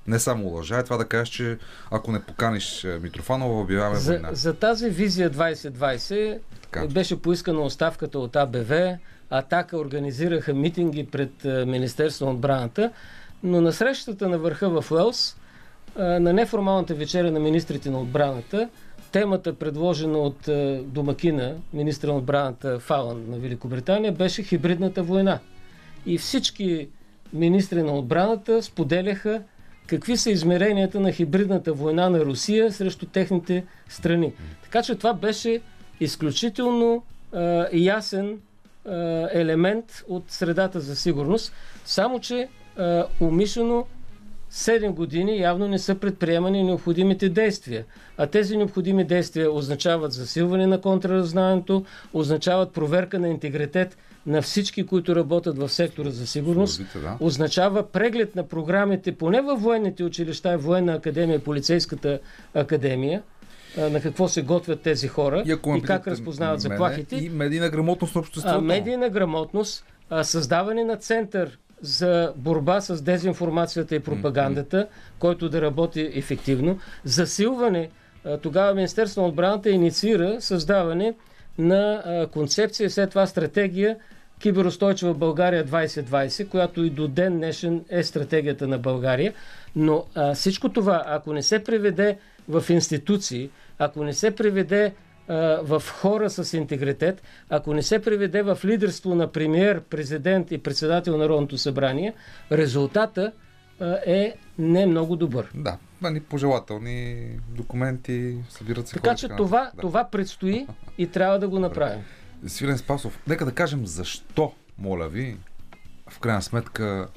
Не само лъжа, е това да кажеш, че ако не поканиш е, Митрофанова, обявяваме За, война. за тази визия 2020 Така. беше поискана оставката от АБВ. Атака организираха митинги пред е, Министерство на отбраната, но на срещата на върха в Уелс, е, на неформалната вечеря на министрите на отбраната, темата, предложена от домакина, министра на отбраната Фалан на Великобритания, беше хибридната война. И всички министри на отбраната споделяха какви са измеренията на хибридната война на Русия срещу техните страни. Така че това беше изключително а, ясен а, елемент от средата за сигурност, само че а, умишлено 7 години явно не са предприемани необходимите действия. А тези необходими действия означават засилване на контрараззнаването, означават проверка на интегритет на всички, които работят в сектора за сигурност, Службите, да. означава преглед на програмите, поне във военните училища, военна академия, полицейската академия, на какво се готвят тези хора и, и как разпознават мене, заплахите. И медийна грамотност на обществото. А, медийна грамотност, а, създаване на център за борба с дезинформацията и пропагандата, който да работи ефективно, засилване. Тогава Министерство на отбраната инициира създаване на концепция, след това стратегия Киберустойчива България 2020, която и до ден днешен е стратегията на България. Но а, всичко това, ако не се приведе в институции, ако не се приведе в хора с интегритет, ако не се приведе в лидерство на премьер, президент и председател на Народното събрание, резултата е не много добър. Да, ни пожелателни документи, събират се Така хора, че това, нататък. това предстои и трябва да го направим. Свилен Спасов, нека да кажем защо, моля ви, в крайна сметка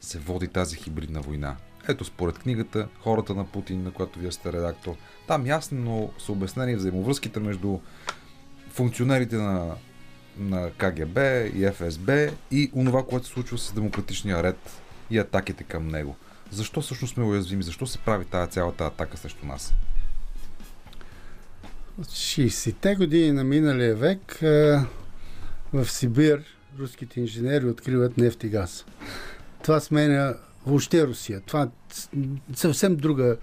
се води тази хибридна война. Ето според книгата Хората на Путин, на която вие сте редактор. Там ясно са обяснени взаимовръзките между функционерите на, на КГБ и ФСБ и онова, което се случва с демократичния ред и атаките към него. Защо всъщност сме уязвими? Защо се прави тази цялата атака срещу нас? От 60-те години на миналия век а, в Сибир руските инженери откриват нефт и газ. Това сменя въобще Русия. Това е съвсем друга,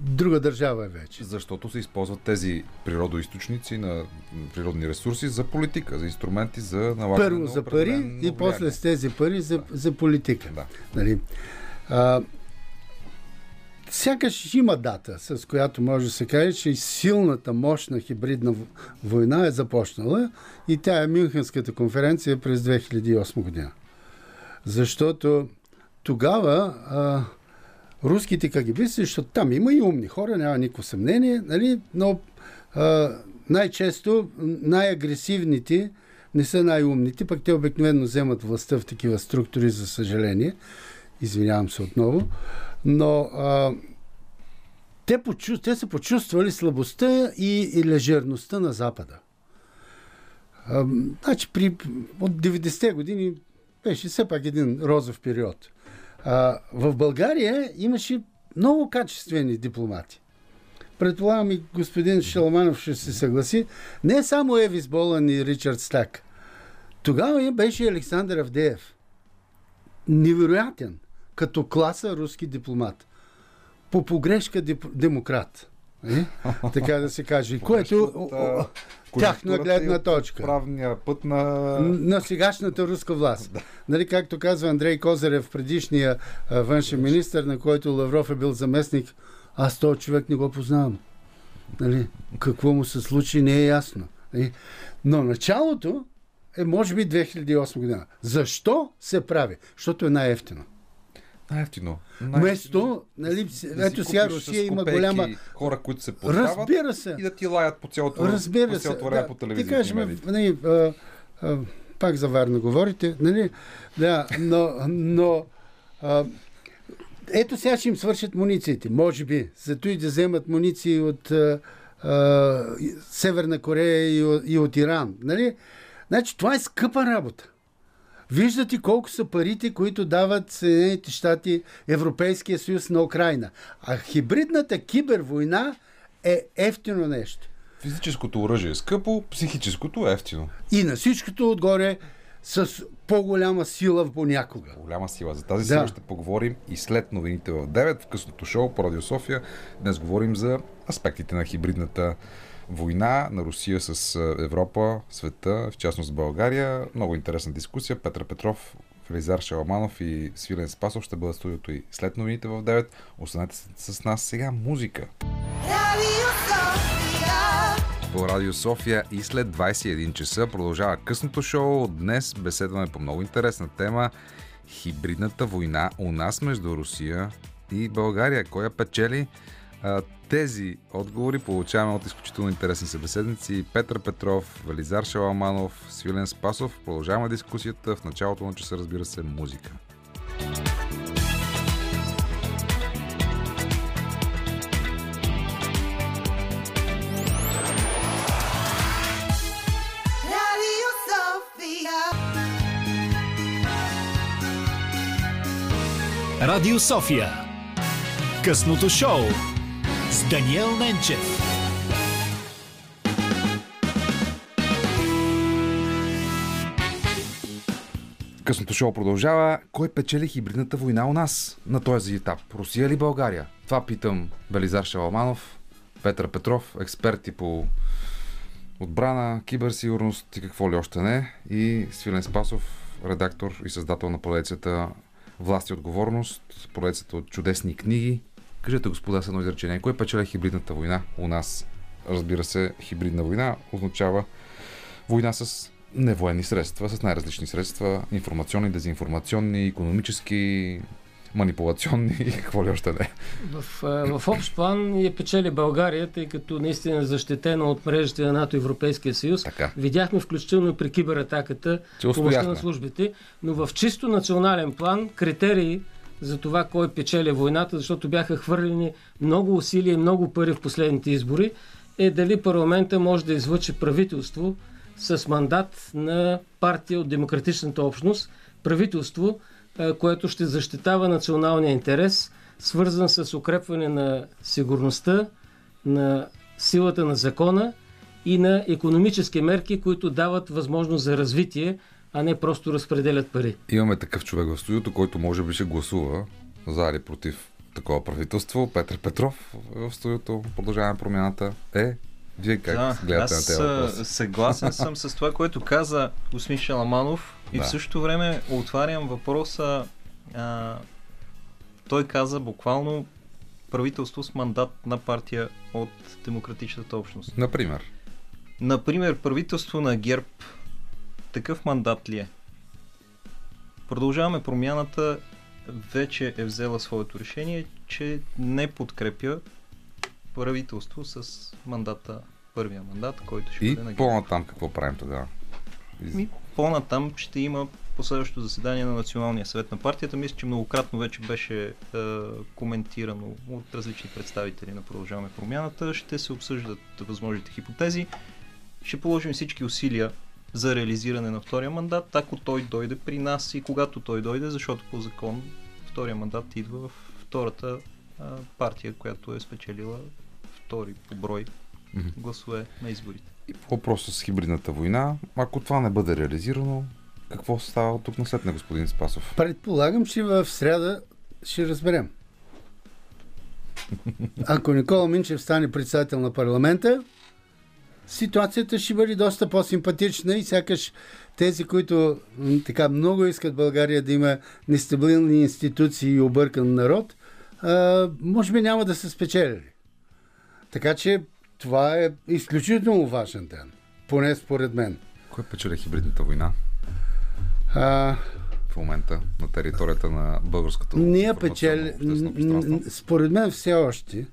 друга държава е вече. Защото се използват тези природоисточници на природни ресурси за политика, за инструменти за налагане Първо на за пари и после с тези пари за, за политика. Да. Нали? А, сякаш има дата, с която може да се каже, че силната, мощна хибридна война е започнала и тя е Мюнхенската конференция през 2008 година. Защото тогава а, руските КГБисти, защото там има и умни хора, няма никакво съмнение, нали? но а, най-често най-агресивните не са най-умните, пък те обикновено вземат властта в такива структури, за съжаление. Извинявам се отново. Но а, те, почу... те са почувствали слабостта и, и лежерността на Запада. А, значи при... от 90-те години беше все пак един розов период. В България имаше много качествени дипломати. Предполагам и господин Шаламанов ще се съгласи. Не само Евис Болан и Ричард Стак. Тогава беше Александър Авдеев. Невероятен. Като класа руски дипломат. По погрешка демократ. Е? Така да се каже. Което о, тяхна гледна и точка. Правния път на... на сегашната руска власт. Нали, както казва Андрей Козарев, предишния а, външен министр, на който Лавров е бил заместник, аз този човек не го познавам. Нали, какво му се случи, не е ясно. Нали. Но началото е, може би, 2008 година. Защо се прави? Защото е най-ефтино. Най-ефтино. Вместо, нали, ето сега Русия има голяма... Хора, които се познават Разбира се. и да ти лаят по цялото, Разбира по цялото време да, по ти телевизията. кажеш, и ме, медиите. нали, а, а, пак за Варна говорите, нали? Да, но, но а, ето сега ще им свършат мунициите, може би. Зато и да вземат муниции от а, а, Северна Корея и, и от Иран. Нали? Значи това е скъпа работа. Виждате колко са парите, които дават Съединените щати, Европейския съюз на Украина. А хибридната кибервойна е ефтино нещо. Физическото оръжие е скъпо, психическото е ефтино. И на всичкото отгоре с по-голяма сила понякога. Голяма сила. За тази Да. сила ще поговорим и след новините в 9 в късното шоу по Радио София. Днес говорим за аспектите на хибридната война на Русия с Европа, света, в частност България. Много интересна дискусия. Петър Петров, Велизар Шаламанов и Свилен Спасов ще бъдат студиото и след новините в 9. Останете с нас сега музика. По Радио София и след 21 часа продължава късното шоу. Днес беседваме по много интересна тема хибридната война у нас между Русия и България. Кой я печели? Тези отговори получаваме от изключително интересни събеседници Петър Петров, Велизар Шаламанов, Свилен Спасов. Продължаваме дискусията. В началото на часа, разбира се, музика. Radio Sofia. Радио София. Късното шоу с Даниел Ненчев. Късното шоу продължава. Кой печели хибридната война у нас на този етап? Русия или България? Това питам Белизар Шаламанов, Петър Петров, експерти по отбрана, киберсигурност и какво ли още не. И Свилен Спасов, редактор и създател на поредицата Власт и отговорност, поредицата от чудесни книги. Кажете, господа, с едно изречение, кой печеля хибридната война у нас? Разбира се, хибридна война означава война с невоенни средства, с най-различни средства, информационни, дезинформационни, економически, манипулационни и какво ли още не. В, в общ план я печели България, тъй като наистина е защитена от мрежите на НАТО и Европейския съюз. Така. Видяхме включително и при кибератаката помощта на службите, но в чисто национален план критерии за това кой печели войната, защото бяха хвърлени много усилия и много пари в последните избори, е дали парламента може да излъчи правителство с мандат на партия от демократичната общност, правителство, което ще защитава националния интерес, свързан с укрепване на сигурността, на силата на закона и на економически мерки, които дават възможност за развитие, а не просто разпределят пари. Имаме такъв човек в студиото, който може би ще гласува за или против такова правителство. Петър Петров в студиото. Продължаваме промяната. Е, вие как Да, гледате аз на тези въпроси? съгласен съм с това, което каза господин Шаламанов и Да. в същото време отварям въпроса. А, той каза буквално правителство с мандат на партия от демократичната общност. Например, Например, правителство на ГЕРБ такъв мандат ли е? Продължаваме промяната вече е взела своето решение, че не подкрепя правителство с мандата, първия мандат, който ще и бъде на ГЕРБ. по-натам какво правим тогава? Из- Ми, по-натам ще има последващото заседание на Националния съвет на партията. Мисля, че многократно вече беше е, коментирано от различни представители на Продължаваме промяната. Ще се обсъждат възможните хипотези. Ще положим всички усилия за реализиране на втория мандат, ако той дойде при нас и когато той дойде, защото по закон втория мандат идва в втората а, партия, която е спечелила втори по брой гласове на изборите. И по въпроса с хибридната война, ако това не бъде реализирано, какво става от тук на след на господин Спасов? Предполагам, че в среда ще разберем. Ако Никола Минчев стане председател на парламента, ситуацията ще бъде доста по-симпатична и сякаш тези, които така много искат България да има нестабилни институции и объркан народ, а, може би няма да са спечелили. Така че това е изключително важен ден, поне според мен. Кой печели хибридната война А, в момента на територията на българското Ние печели, според мен все още,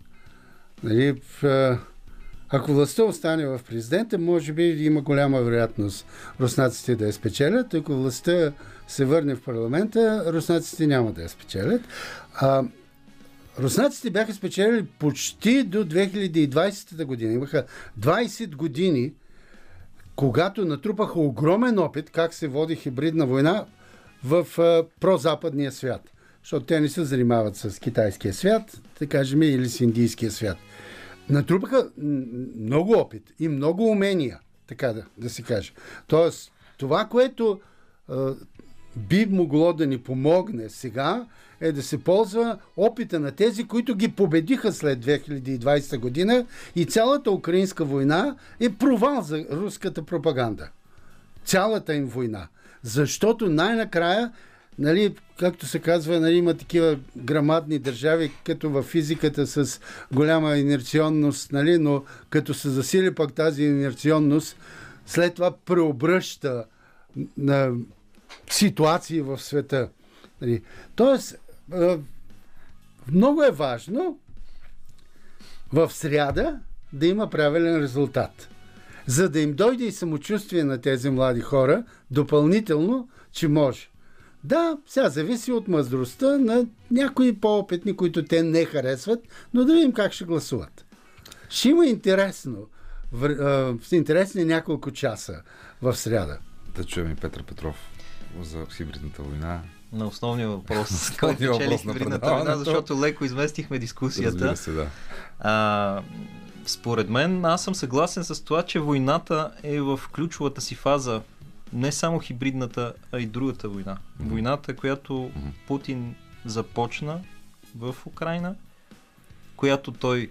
нали, в, ако властта остане в президента, може би има голяма вероятност руснаците да я спечелят. Ако властта се върне в парламента, руснаците няма да я спечелят. А, руснаците бяха спечелили почти до 2020 година. Имаха 20 години, когато натрупаха огромен опит как се води хибридна война в а, прозападния свят. Защото те не се занимават с китайския свят, да кажем, или с индийския свят. Натрупаха много опит и много умения, така да, да се каже. Тоест, това, което а, би могло да ни помогне сега, е да се ползва опита на тези, които ги победиха след 2020 година и цялата украинска война е провал за руската пропаганда цялата им война. Защото най-накрая, нали, както се казва, нали, има такива грамадни държави, като в физиката с голяма инерционност, нали, но като се засили пък тази инерционност, след това преобръща на ситуации в света. Нали. Тоест, много е важно в сряда да има правилен резултат за да им дойде и самочувствие на тези млади хора, допълнително, че може. Да, сега зависи от мъдростта на някои по-опитни, които те не харесват, но да видим как ще гласуват. Ще има интересно, в, а, интересни няколко часа в среда. Да чуем и Петър Петров за хибридната война. На основния въпрос, който на хибридната война, защото леко изместихме дискусията. Разбира се, да. А, според мен, аз съм съгласен с това, че войната е в ключовата си фаза. Не само хибридната, а и другата война. Мгм. Войната, която Мгм. Путин започна в Украина, която той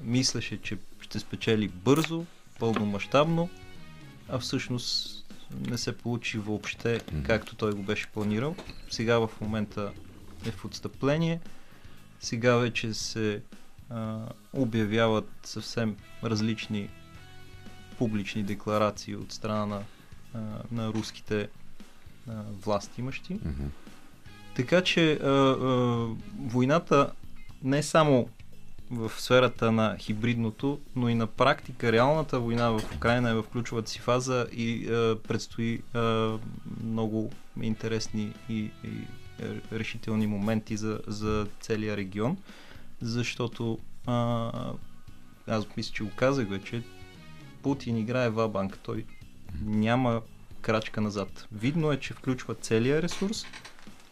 мислеше, че ще спечели бързо пълномащабно, а всъщност не се получи въобще както той го беше планирал. Сега в момента е в отстъпление. Сега вече се а, обявяват съвсем различни публични декларации от страна на, а, на руските а, власти имащи. Мгм. Така че а, а, войната не е само в сферата на хибридното, но и на практика реалната война в Украина е в ключовата си фаза и а, предстои а, много интересни и, и е, решителни моменти за, за целия регион, защото а, аз мисля, че го казах вече, Путин играе вабанк, той няма крачка назад. Видно е, че включва целия ресурс,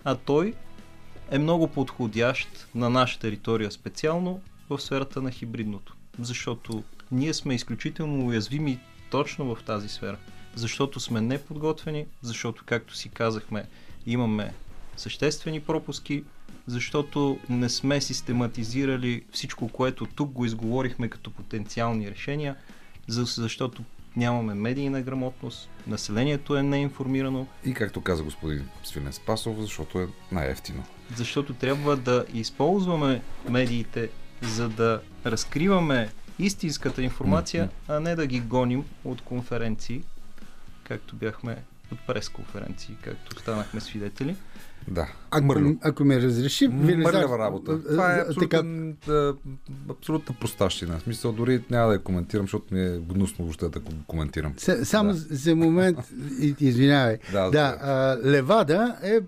а той е много подходящ на наша територия специално в сферата на хибридното. Защото ние сме изключително уязвими точно в тази сфера. Защото сме неподготвени, защото, както си казахме, имаме съществени пропуски, защото не сме систематизирали всичко, което тук го изговорихме като потенциални решения, за- защото нямаме медийна грамотност, населението е неинформирано, И както каза господин Свилен Спасов, защото е най-ефтино. защото трябва да използваме медиите, за да разкриваме истинската информация, а не да ги гоним от конференции, както бяхме от пресконференции, както станахме свидетели. Да. Ако, Мърлю. ако ме разреши, Мърлява работа. Това е а, така, абсолютен, а, абсолютна простащина. В смисъл, дори няма да я коментирам, защото ми е гнусно въобще да го коментирам. Се- Само Да. за момент, извинявай. Да, Да, а, Левада е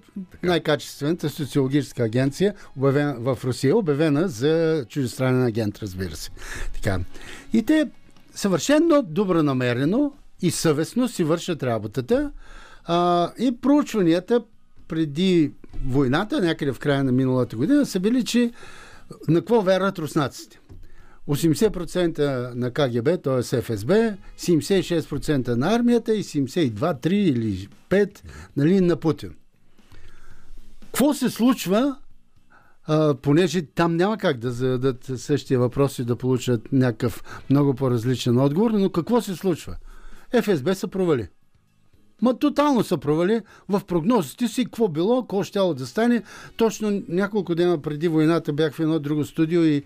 най-качествената социологическа агенция обявена, в Русия, обявена за чуждестранен агент, разбира се. Така. И те съвършенно добронамерено и съвестно си вършат работата а, и проучванията преди войната, някъде в края на миналата година, са били, че на какво вярват руснаците. 80% на КГБ, т.е. ФСБ, 76% на армията и 72, 3 или 5 нали, на Путин. Какво се случва, а, понеже там няма как да зададат същия въпрос и да получат някакъв много по-различен отговор, но какво се случва? ФСБ са провали. Ма тотално са провали в прогнозите си, какво било, какво щяло да стане. Точно няколко дена преди войната бях в едно друго студио и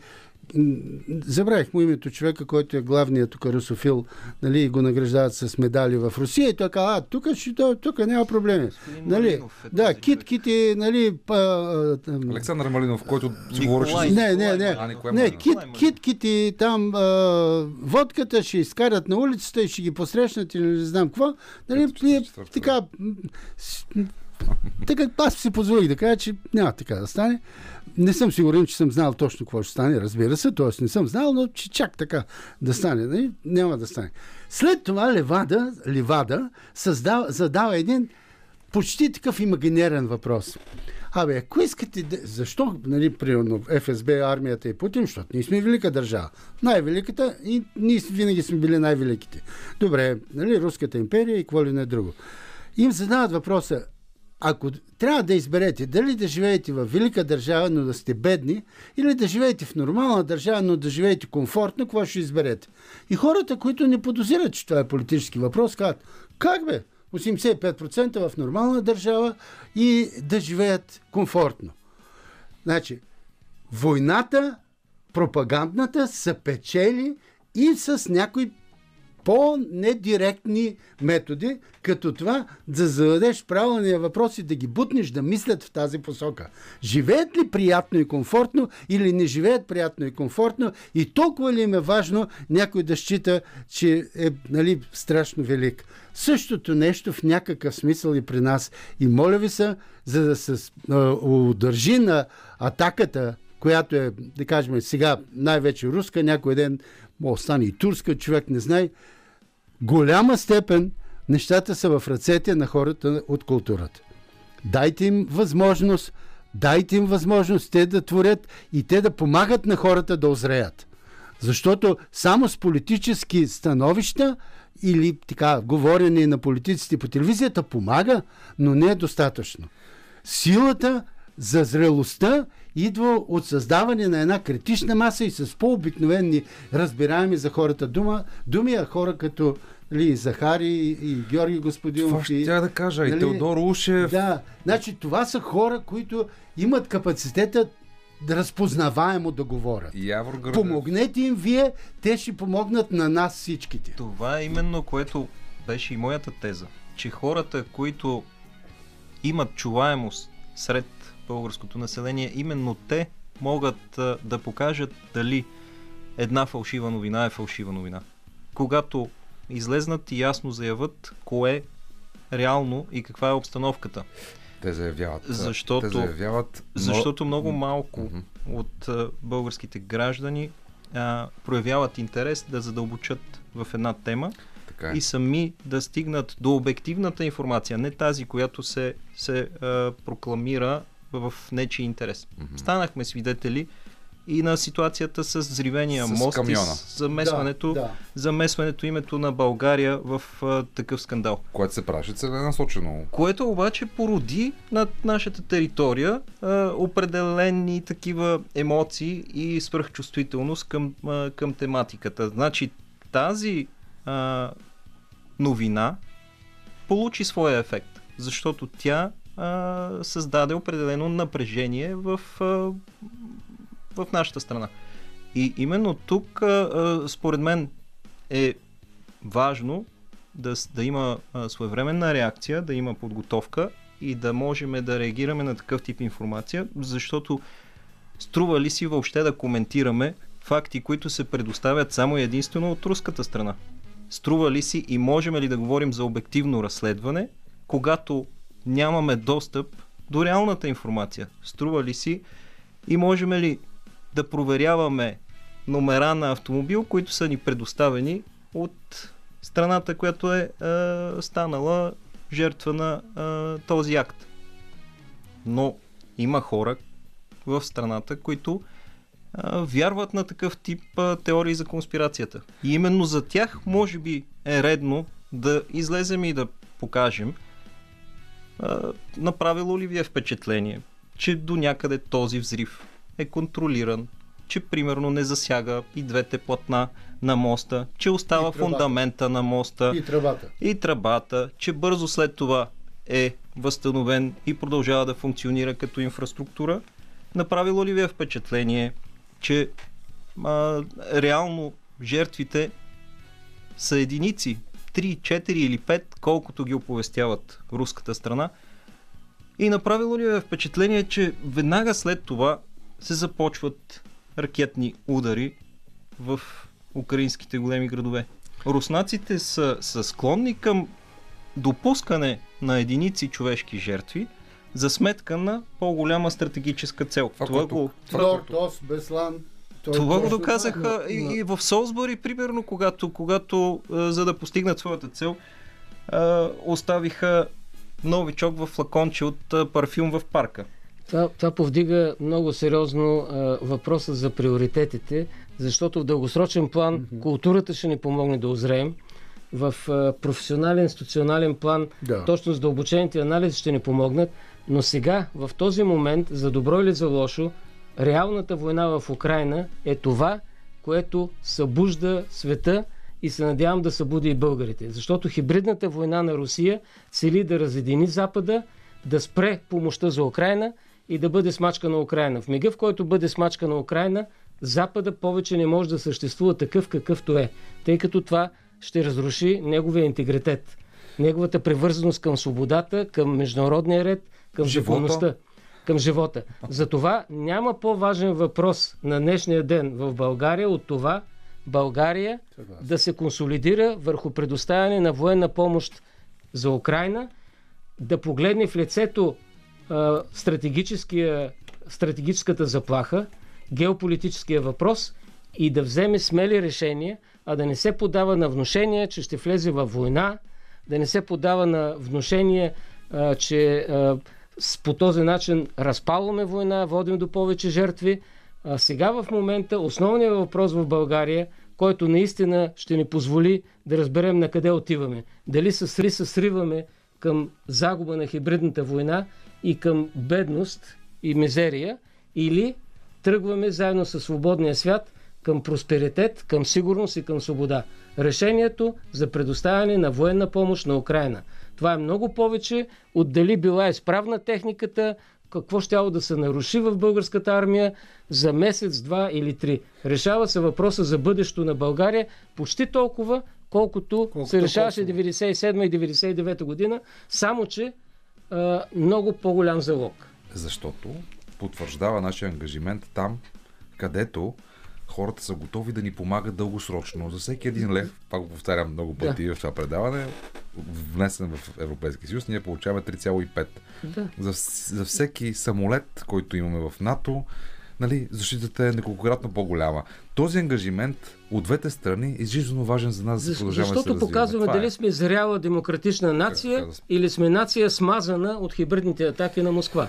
забравих му името човека, който е главният тук русофил, нали, и го награждават с медали в Русия и той каза, а, тук, тук няма проблеми. Нали, е да, китките, нали, па, а, Александър Малинов, който си говореше с... не, не, не. А, Не, Малинов. кит, китките там, а, водката ще изкарат на улицата и ще ги посрещнат или не знам какво. Нали, Ето, и, 44-та, така, така, аз си позволих да кажа, че няма така да стане. Не съм сигурен, че съм знал точно какво ще стане, разбира се, т.е. не съм знал, но че чак така да стане, нали? няма да стане. След това Левада, Ливада създава, задава един почти такъв имагинерен въпрос. Абе, ако искате. Защо, нали, примерно, ФСБ, армията и Путин, защото ние сме велика държава. Най-великата и ние винаги сме били най-великите. Добре, нали, Руската империя и какво ли не друго. Им задават въпроса, ако трябва да изберете дали да живеете в велика държава, но да сте бедни, или да живеете в нормална държава, но да живеете комфортно, какво ще изберете? И хората, които не подозират, че това е политически въпрос, казват, как бе? 85% в нормална държава и да живеят комфортно. Значи, войната, пропагандната са печели и с някои по-недиректни методи, като това да зададеш правилния въпрос и да ги бутнеш да мислят в тази посока. Живеят ли приятно и комфортно или не живеят приятно и комфортно и толкова ли им е важно някой да счита, че е нали, страшно велик. Същото нещо в някакъв смисъл и при нас. И моля ви се, за да се удържи на атаката, която е, да кажем, сега най-вече руска, някой ден може да стане и турска, човек не знае, голяма степен нещата са в ръцете на хората от културата. Дайте им възможност, дайте им възможност те да творят и те да помагат на хората да озреят. Защото само с политически становища или така говорене на политиците по телевизията помага, но не е достатъчно. Силата за зрелостта идва от създаване на една критична маса и с по-обикновени разбираеми за хората дума, думи, а хора като ли, Захари и Георги Господинов. Това ще и- тя да кажа. И нали, Теодор Ушев. Да, значи това са хора, които имат капацитета да разпознаваемо да говорят. И Явор. Помогнете им вие, те ще помогнат на нас всичките. Това е именно което беше и моята теза, че хората, които имат чуваемост сред българското население, именно те могат да покажат дали една фалшива новина е фалшива новина. Когато излезнат и ясно заявят кое реално и каква е обстановката. Те заявяват. Защото- Те заявяват. но- Защото много малко Мгм. от а, българските граждани а, проявяват интерес да задълбочат в една тема Така е. и сами да стигнат до обективната информация, не тази, която се, се а, прокламира в нечи интерес. Мгм. Станахме свидетели и на ситуацията с взривения С мост и камиона. с замесването, Да, да. замесването името на България в а, такъв скандал. Което се прави целенасочено. Което обаче породи над нашата територия а, определени такива емоции и свръхчувствителност към, а, към тематиката. Значи тази а, новина получи своя ефект, защото тя а, създаде определено напрежение в, а, в нашата страна. И именно тук, а, според мен, е важно да, да има а, своевременна реакция, да има подготовка и да можем да реагираме на такъв тип информация, защото струва ли си въобще да коментираме факти, които се предоставят само единствено от руската страна? Струва ли си и можем ли да говорим за обективно разследване, когато нямаме достъп до реалната информация? Струва ли си и можем ли да проверяваме номера на автомобил, които са ни предоставени от страната, която е, е станала жертва на е, този акт. Но има хора в страната, които вярват на такъв тип теории за конспирацията. И именно за тях, може би, е редно да излезем и да покажем направило ли ви е впечатление, че до някъде този взрив е контролиран, че примерно не засяга и двете платна на моста, че остава фундамента на моста И тръбата. и тръбата, че бързо след това е възстановен и продължава да функционира като инфраструктура. Направило ли ви е впечатление, че а, реално жертвите са единици, 3, 4 или 5, колкото ги оповестяват руската страна? И направило ли е впечатление, че веднага след това се започват ракетни удари в украинските големи градове? Руснаците са, са склонни към допускане на единици човешки жертви за сметка на по-голяма стратегическа цел. Това, Това, го, Норд, Ост, Беслан. То е това го доказаха Но- и, но- и в Солсбъри, примерно, когато, когато а, за да постигнат своята цел, а, оставиха новичок в флаконче от а, парфюм в парка. Това, това повдига много сериозно а, въпроса за приоритетите, защото в дългосрочен план mm-hmm. културата ще ни помогне да озреем. В а, професионален, институционален план, Да. точно задълбочените анализи ще ни помогнат, но сега, в този момент, за добро или за лошо, реалната война в Украина е това, което събужда света и се надявам да събуди и българите. Защото хибридната война на Русия цели да разедини Запада, да спре помощта за Украина и да бъде смачка на Украина. В мига, в който бъде смачка на Украина, Запада повече не може да съществува такъв какъвто е, тъй като това ще разруши неговия интегритет, неговата привързаност към свободата, към международния ред, към Живота. към живота. Затова няма по-важен въпрос на днешния ден в България от това България Съгласен. да се консолидира върху предоставяне на военна помощ за Украина, да погледне в лицето а, стратегическата заплаха, геополитическия въпрос и да вземе смели решения, а да не се подава на внушение, че ще влезе във война, да не се подава на внушение, а, че а, по този начин разпалваме война, водим до повече жертви. А сега в момента основният въпрос в България, който наистина ще ни позволи да разберем на къде отиваме. Дали се сри, сриваме към загуба на хибридната война и към бедност и мизерия, или тръгваме заедно с свободния свят към просперитет, към сигурност и към свобода. Решението за предоставяне на военна помощ на Украина. Това е много повече от дали била изправна техниката, какво щяло да се наруши в българската армия за месец, два или три. Решава се въпроса за бъдещето на България почти толкова, колкото, Колкото се решаваше Косово. 97 и 99 година, само че а, много по-голям залог. Защото потвърждава нашия ангажимент там, където хората са готови да ни помагат дългосрочно. За всеки един лев, пак го повтарям много пъти в това предаване, внесен в Европейския съюз, ние получаваме 3,5. Да. За, за всеки самолет, който имаме в НАТО, нали, защитата е неколкократно по-голяма. Този ангажимент от двете страни е жизненно важен за нас, за да продължаваме да се Защото развиваме. показваме Това е. дали сме зряла демократична нация или сме нация смазана от хибридните атаки на Москва.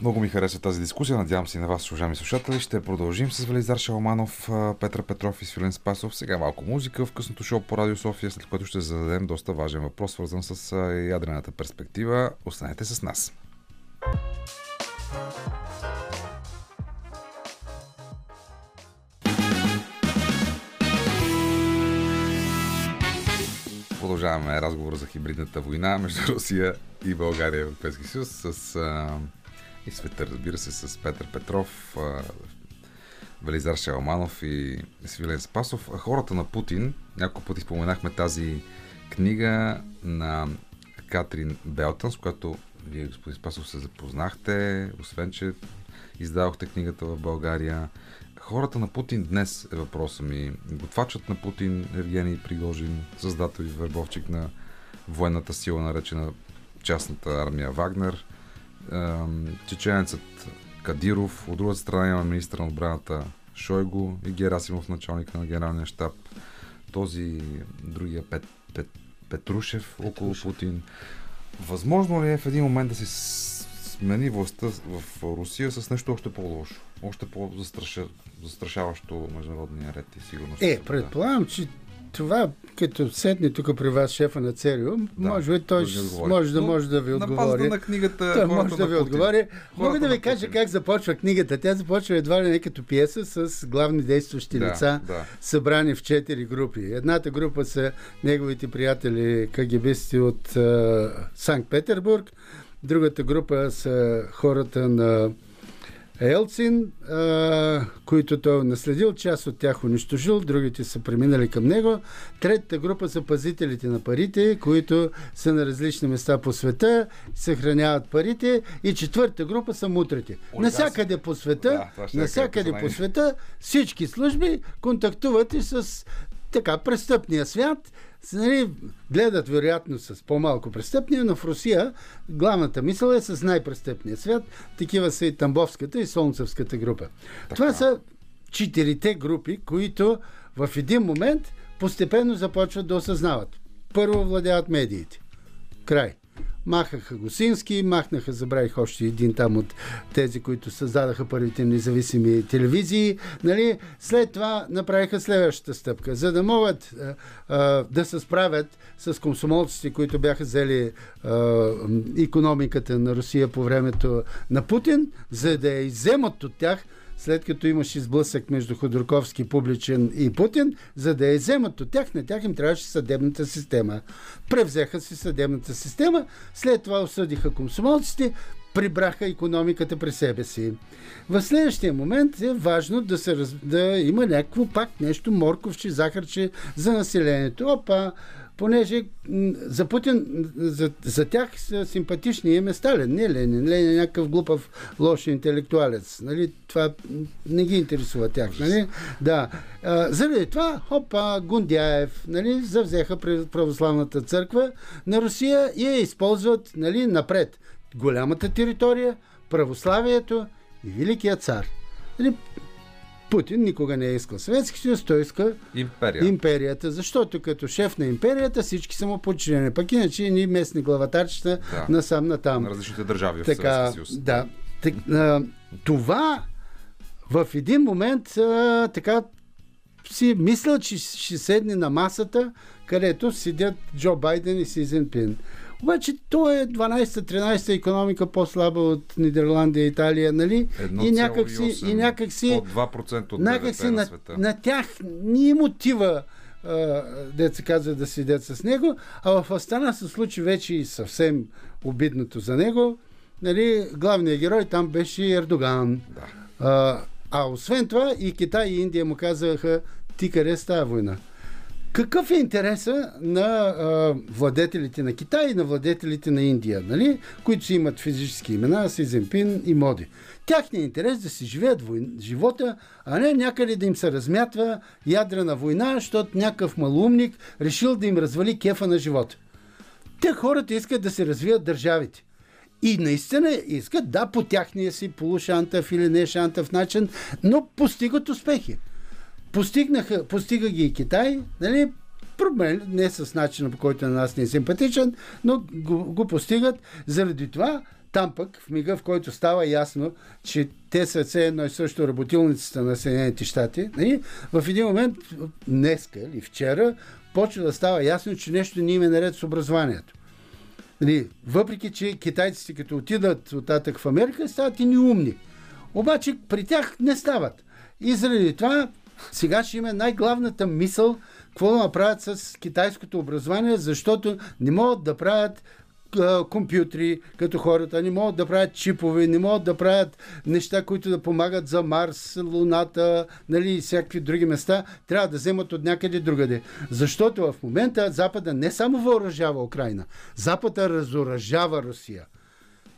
Много ми хареса тази дискусия. Надявам се и на вас, уважаеми слушатели. Ще продължим с Велизар Шаламанов, а, Петър Петров и Свилен Спасов. Сега малко музика в късното шоу по Радио София, след което ще зададем доста важен въпрос, свързан с ядрената перспектива. Останете с нас. Продължаваме разговора за хибридната война между Русия и България и Европейския съюз с и света, разбира се, с Петър Петров, Велизар Шаламанов и Свилен Спасов. Хората на Путин, няколко пъти споменахме тази книга на Катрин Белтън, с която вие, господин Спасов, се запознахте, освен, че издадохте книгата в България. Хората на Путин днес е въпроса ми. Готвачът на Путин, Евгений Пригожин, създател и вербовчик на военната сила, наречена частната армия Вагнер, чеченецът Кадиров, от другата страна има министър на отбраната Шойго и Герасимов, началника на генералния щаб. Този другия Пет, Пет, Петрушев около Путин. Възможно ли е в един момент да се смени властта в Русия с нещо още по-лошо? Още по-застрашаващо международния ред и сигурност? Е, предполагам, че това, като седне тук при вас шефа на ЦРУ, Да, може би той да може да може да ви На отговори. на книгата Той хората може да на ви отговори. Мога да ви на кажа как започва книгата. Тя започва едва ли не като пиеса с главни действащи Да, лица, да. събрани в четири групи. Едната група са неговите приятели кагебисти от е, Санкт-Петербург, другата група са хората на Елцин, а, които той е наследил, част от тях унищожил, другите са преминали към него. Третата група са пазителите на парите, които са на различни места по света, съхраняват парите. И четвърта група са мутрите. Насякъде по света, Да, я насякъде по света, всички служби контактуват и с така престъпния свят, нали, гледат вероятно с по-малко престъпния, но в Русия главната мисъл е с най-престъпния свят. Такива са и Тамбовската и Солнцевската група. Това са четирите групи, които в един момент постепенно започват да осъзнават. Първо владяват медиите. Край. Махаха Госински, махнаха, забравих още един там от тези, които създадаха първите независими телевизии. Нали? След това направиха следващата стъпка. За да могат а, а, да се справят с комсомолците, които бяха взели а, економиката на Русия по времето на Путин, за да я изземат от тях, след като имаше сблъсък между Ходорковски, Публичен и Путин, за да я вземат от тях, на тях им трябваше съдебната система. Превзеха си съдебната система, след това осъдиха комсомолците, прибраха економиката при себе си. В следващия момент е важно да, се, да има някакво пак нещо морковче, захарче за населението. Опа, понеже за Путин, за, за тях са симпатични им е Сталин, не Ленин. Ленин е някакъв глупав, лош интелектуалец. Нали? Това не ги интересува тях. Нали? Да. А, заради това, хопа, Гундяев, нали, завзеха православната църква на Русия и я използват нали, напред. Голямата територия, православието и Великия цар. Нали, Путин никога не е искал Съветски съюз, той иска Империя. империята, защото като шеф на империята всички са му подчинени. Пък иначе ни местни главатарчета Да. насам натам. на различните държави в Така, Съветския съюз. да. Так, а, това в един момент а, така си мисля, че ще седне на масата, където седят Джо Байден и Си Цзинпин. Обаче то е 12-13 економика по-слаба от Нидерландия Италия, нали? И някакси, и някакси, Под 2% от някакси на света. на тях ни им отива деца казва да седят с него, а в Астана се случи вече и съвсем обидното за него. Нали, главният герой там беше Ердоган. Да. А, а освен това и Китай и Индия му казаха ти къде става война. Какъв е интереса на а, владетелите на Китай и на владетелите на Индия, нали? които си имат физически имена, Си Зимпин и Моди? Тяхният интерес да си живеят войн... живота, а не някъде да им се размятва ядрена война, защото някакъв малумник решил да им развали кефа на живота. Те хората искат да се развият държавите. И наистина искат, да, по тяхния си полушантав или не шантав начин, но постигат успехи. Постигнаха, постига ги и Китай, нали? Проблем не с начина по който на нас не е симпатичен, но го, го постигат. Заради това там пък, в мига, в който става ясно, че те са все едно и също работилниците на Съединените щати, нали? в един момент, днеска или вчера, почва да става ясно, че нещо не им е наред с образованието. Нали, въпреки, че китайците като отидат оттатък в Америка, стават и неумни. Обаче при тях не стават. И заради това сега ще има най-главната мисъл какво да направят с китайското образование, защото не могат да правят компютри като хората, не могат да правят чипове, не могат да правят неща, които да помагат за Марс, Луната, нали, и всякакви други места, трябва да вземат от някъде другаде. Защото в момента Запада не само въоръжава Украина, Запада разоръжава Русия.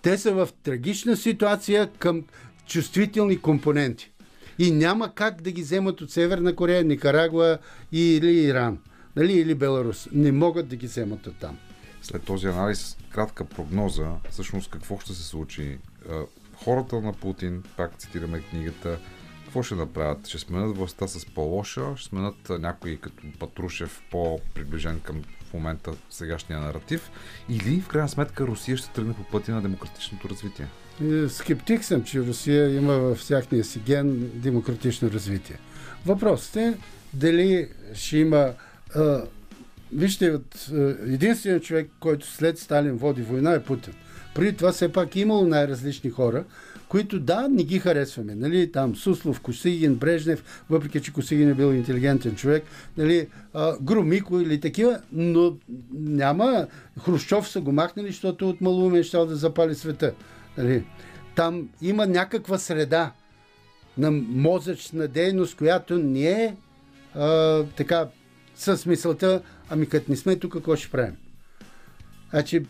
Те са в трагична ситуация към чувствителни компоненти. И няма как да ги вземат от Северна Корея, Никарагуа или Иран. Нали, или Беларус. Не могат да ги вземат от там. След този анализ, кратка прогноза, всъщност какво ще се случи. Хората на Путин, пак цитираме книгата, какво ще направят? Ще сменят властта с по-лоша, ще сменят някой като Патрушев по-приближен към в момента сегашния наратив или в крайна сметка Русия ще тръгне по пътя на демократичното развитие? Скептик съм, че Русия има в тяхния си ген демократично развитие. Въпросът е дали ще има. А, вижте, от, единственият човек, който след Сталин води война е Путин. Преди това все пак е имало най-различни хора, които да, не ги харесваме. Нали, там Суслов, Косигин, Брежнев, въпреки че Косигин е бил интелигентен човек, нали, а, Грумико или такива, но няма. Хрущов са го махнали, защото от малумен ще да запали света. Нали, там има някаква среда на мозъчна дейност, която не е а, така с мисълта, ами като не сме тук, какво ще правим? Значи,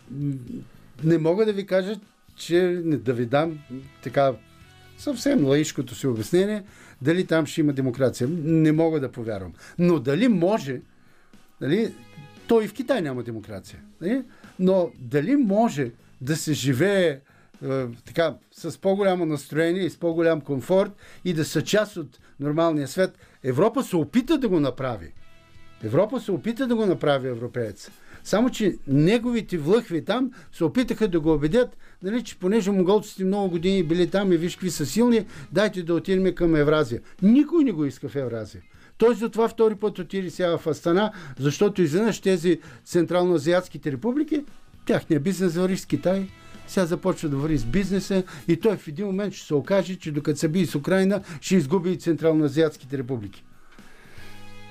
не мога да ви кажа, че да ви дам така съвсем лаишкото си обяснение, дали там ще има демокрация. Не мога да повярвам. Но дали може, нали, то и в Китай няма демокрация. Нали? Но дали може да се живее така, с по-голямо настроение и с по-голям комфорт и да са част от нормалния свет. Европа се опита да го направи. Европа се опита да го направи европеец. Само, че неговите влъхви там се опитаха да го убедят, нали, че понеже монголците много години били там и виж какви са силни, дайте да отидем към Евразия. Никой не го иска в Евразия. Той затова втори път отиде сега в Астана, защото изведнъж тези централноазиатските републики, тяхния бизнес върви с Китай, сега започва да върви с бизнеса и той в един момент ще се окаже, че докато се би с Украина, ще изгуби и централноазиатските републики.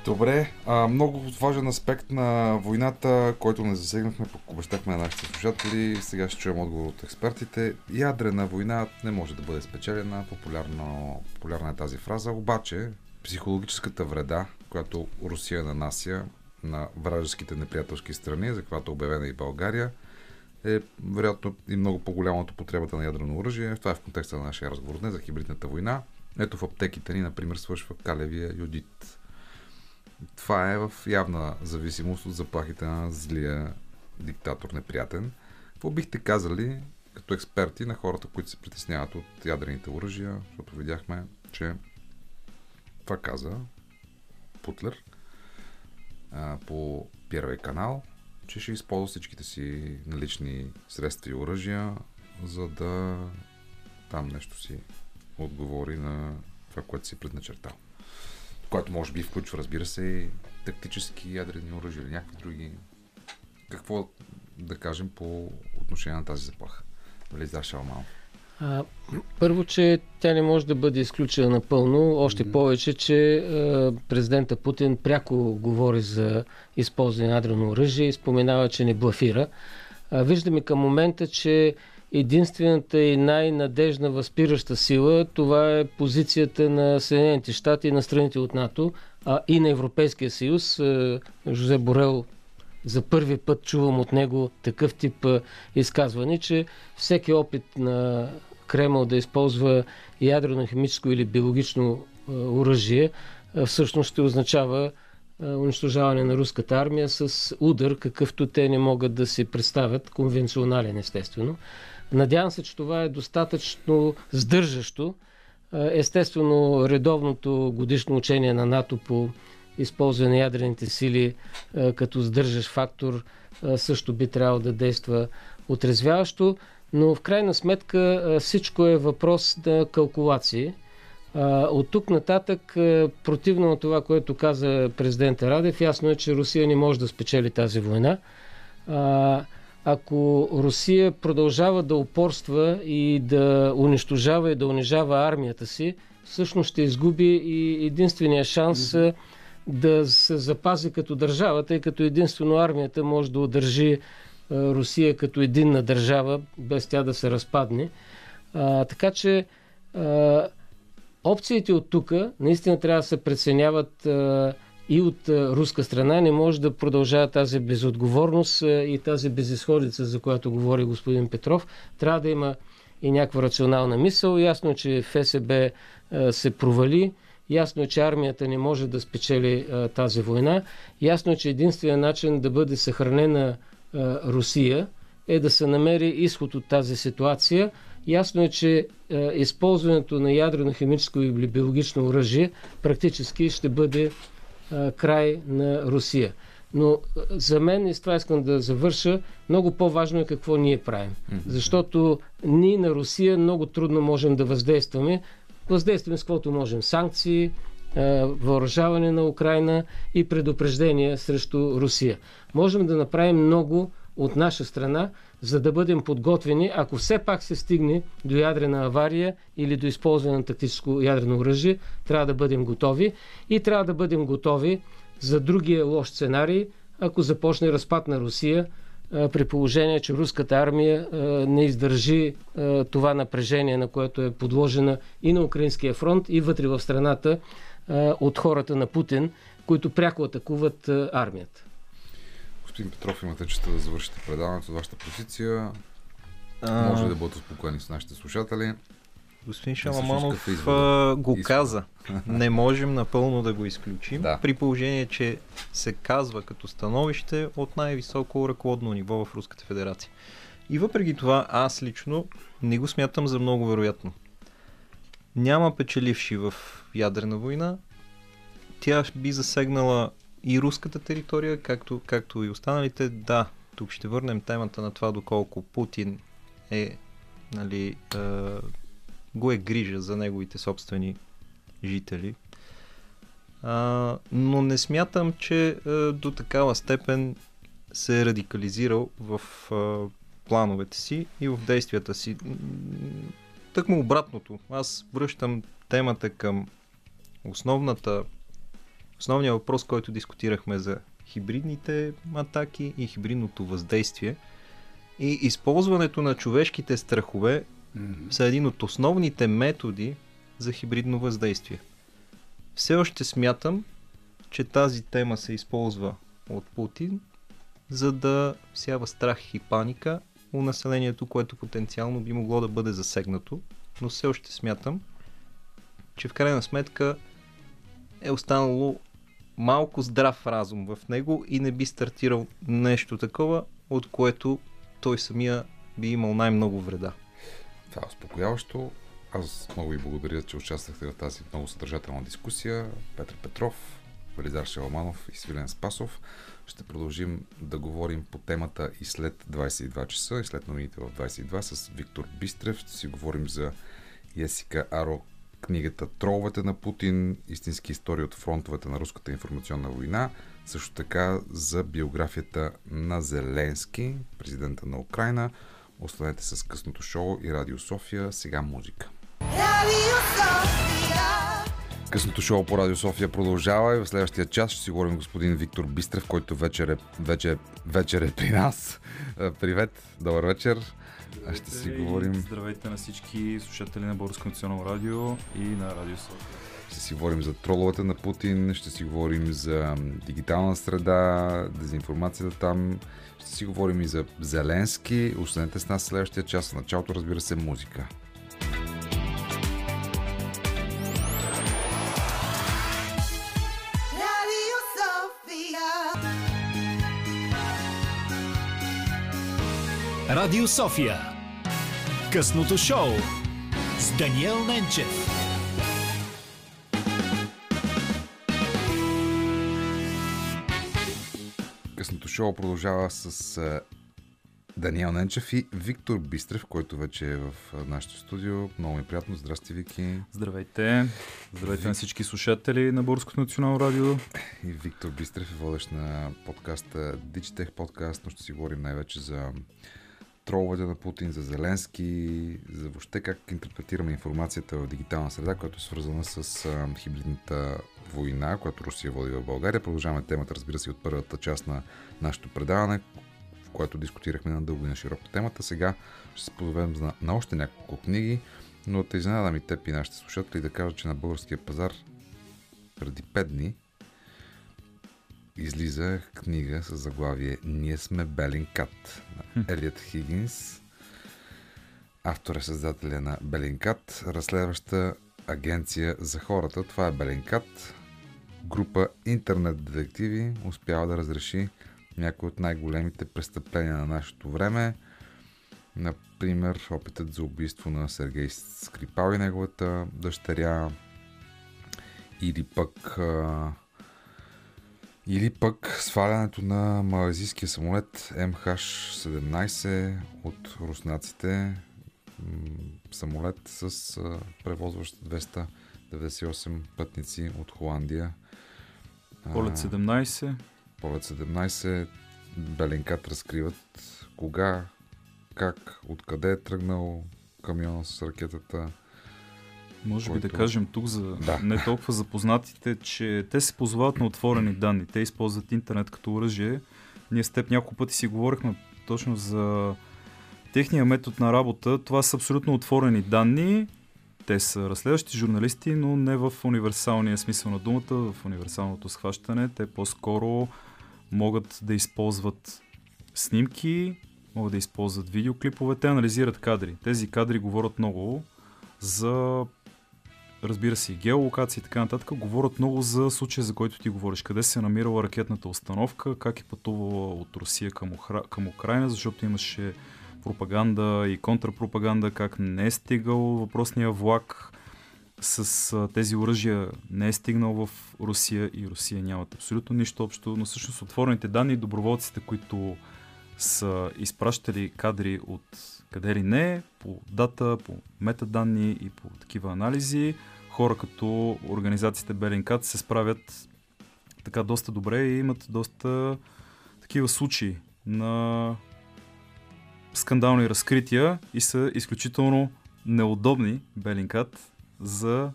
Добре, а, много важен аспект на войната, който не засегнахме, пък обещахме на нашите слушатели. Сега ще чуем отговор от експертите. Ядрена война не може да бъде спечелена, популярно, популярна е тази фраза, обаче психологическата вреда, която Русия нанася на вражеските неприятелски страни, за която е обявена и България, е вероятно и много по-голяма от употребата на ядрено оръжие. Това е в контекста на нашия разговор днес за хибридната война. Ето в аптеките ни, например, свършва калевия йодит. Това е в явна зависимост от заплахите на злия диктатор неприятен. Какво бихте казали като експерти на хората, които се притесняват от ядрените оръжия, защото видяхме, че това каза Путлер по първия канал, че ще използва всичките си налични средства и оръжия, за да там нещо си отговори на това, което си предначертал. Което може би включва, разбира се, и тактически ядрени оръжия или някакви други. Какво да кажем, по отношение на тази заплаха? Велизар Шалманов. А, първо, че тя не може да бъде изключена напълно, още повече, че а, президента Путин пряко говори за използване на ядрено оръжие и споменава, че не блафира. А, виждаме към момента, че единствената и най-надежна възпираща сила това е позицията на Съединените щати и на страните от НАТО, а и на Европейския съюз. Жозе Борел за първи път чувам от него такъв тип изказване, че всеки опит на Кремъл да използва ядрено, химическо или биологично оръжие всъщност ще означава унищожаване на руската армия с удар, какъвто те не могат да си представят, конвенционален естествено. Надявам се, че това е достатъчно сдържащо. Естествено, редовното годишно учение на НАТО по използване на ядрените сили като сдържащ фактор също би трябвало да действа отрезвяващо, но в крайна сметка всичко е въпрос на калкулации. От тук нататък, противно на това, което каза президента Радев, ясно е, че Русия не може да спечели тази война. Ако Русия продължава да упорства и да унищожава и да унижава армията си, всъщност ще изгуби и единствения шанс да се запази като държава, тъй като единствено армията може да удържи Русия като единна държава, без тя да се разпадне. А, така че а, опциите от тук наистина трябва да се преценяват а, и от а, руска страна. Не може да продължава тази безотговорност а, и тази безисходица, за която говори господин Петров. Трябва да има и някаква рационална мисъл. Ясно е, че ФСБ а, се провали. Ясно е, че армията не може да спечели а, тази война. Ясно е, че единственият начин да бъде съхранена Русия е да се намери изход от тази ситуация. Ясно е, че а, използването на ядрено, химическо или биологично оръжие практически ще бъде а, край на Русия. Но за мен, и с това искам да завърша, много по-важно е какво ние правим. Защото ние на Русия много трудно можем да въздействаме. Въздействаме с каквото можем. Санкции, въоръжаване на Украина и предупреждения срещу Русия. Можем да направим много от наша страна, за да бъдем подготвени, ако все пак се стигне до ядрена авария или до използване на тактическо ядрено оръжие, трябва да бъдем готови и трябва да бъдем готови за другия лош сценарий, ако започне разпад на Русия, при положение, че руската армия не издържи това напрежение, на което е подложена и на Украинския фронт, и вътре в страната от хората на Путин, които пряко атакуват армията. Господин Петров, имате честа да завършите предаването от вашата позиция. А, Може да бъдат успокоени с нашите слушатели. Господин Шаламанов го каза. Не можем напълно да го изключим, Да. при положение, че се казва като становище от най-високо ръководно ниво в Руската федерация. И въпреки това, аз лично не го смятам за много вероятно. Няма печеливши в ядрена война. Тя би засегнала и руската територия, както, както и останалите. Да, тук ще върнем темата на това доколко Путин е нали, е, го е грижа за неговите собствени жители. А, но не смятам, че а, до такава степен се е радикализирал в а, плановете си и в действията си. Тъкмо обратното. Аз връщам темата към основната, основния въпрос, който дискутирахме за хибридните атаки и хибридното въздействие. И използването на човешките страхове са един от основните методи за хибридно въздействие. Все още смятам, че тази тема се използва от Путин, за да сява страх и паника у населението, което потенциално би могло да бъде засегнато, но все още смятам, че в крайна сметка е останало малко здрав разум в него и не би стартирал нещо такова, от което той самия би имал най-много вреда. Това е успокояващо. Аз много ви благодаря, че участвахте в тази много съдържателна дискусия. Петър Петров, Велизар Шаламанов и Свилен Спасов. Ще продължим да говорим по темата и след 22 часа, и след новините в 22 с Виктор Бистрев. Ще си говорим за Есика Аро книгата Троловете на Путин, истински истории от фронтовете на руската информационна война, също така за биографията на Зеленски, президента на Украина. Останете с късното шоу и Радио София. Сега музика. Radio Sofia. Късното шоу по Радио София продължава и в следващия час ще си говорим господин Виктор Бистрев, който вечер е, вече, вечер е при нас. Е, Привет, добър вечер. А ще си говорим, Здравейте на всички слушатели на Българско национално радио и на Радио София. ще си говорим за троловете на Путин, ще си говорим за дигитална среда, дезинформацията там, ще си говорим и за Зеленски. Останете с нас следващия час. В началото, разбира се, музика. Радио София. Късното шоу с Даниел Ненчев. Късното шоу продължава с Даниел Ненчев и Виктор Бистрев, който вече е в а, нашото студио. Много ми е приятно. Здрасти, Вики. Здравейте! Здравейте на всички слушатели на Българското национално радио. И Виктор Бистрев е водещ на подкаста Digitech подкаст, но ще си говорим най-вече за троловете на Путин, за Зеленски, за въобще как интерпретираме информацията в дигитална среда, която е свързана с хибридната война, която Русия води в България. Продължаваме темата, разбира се, от първата част на нашето предаване, в което дискутирахме на дълго и на широко темата. Сега ще се позовем на, на още няколко книги, но да изненадам и теб и нашите слушатели да кажа, че на българския пазар преди 5 дни излиза книга с заглавие Ние сме Белинкат на Елият Хигинс. Автор е създателя на Белинкат, разследваща агенция за хората. Това е Белинкат. Група интернет детективи успява да разреши някои от най-големите престъпления на нашето време. Например, опитът за убийство на Сергей Скрипал и неговата дъщеря. Или пък или пък свалянето на малазийския самолет MH17 от руснаците. Самолет с превозващ 298 пътници от Холандия. Полет 17. Полет 17. Беленкат разкриват кога, как, откъде е тръгнал камиона с ракетата. Може би да който- кажем тук за Да. не толкова запознатите, че те се позовават на отворени данни. Те използват интернет като оръжие. Ние с теб няколко пъти си говорихме точно за техния метод на работа. Това са абсолютно отворени данни. Те са разследващи журналисти, но не в универсалния смисъл на думата, в универсалното схващане. Те по-скоро могат да използват снимки, могат да използват видеоклипове. Те анализират кадри. Тези кадри говорят много за разбира се, и геолокация и така нататък, говорят много за случая, за който ти говориш. Къде се е намирала ракетната установка, как е пътувала от Русия към, Ухра... към Украина, защото имаше пропаганда и контрапропаганда, как не е стигал въпросния влак с тези оръжия, не е стигнал в Русия и Русия нямат абсолютно нищо общо, но всъщност отворените данни и доброволците, които са изпращали кадри от къде ли не, по дата, по метаданни и по такива анализи. Хора като организациите Белинкат се справят така доста добре и имат доста такива случаи на скандални разкрития и са изключително неудобни Белинкат за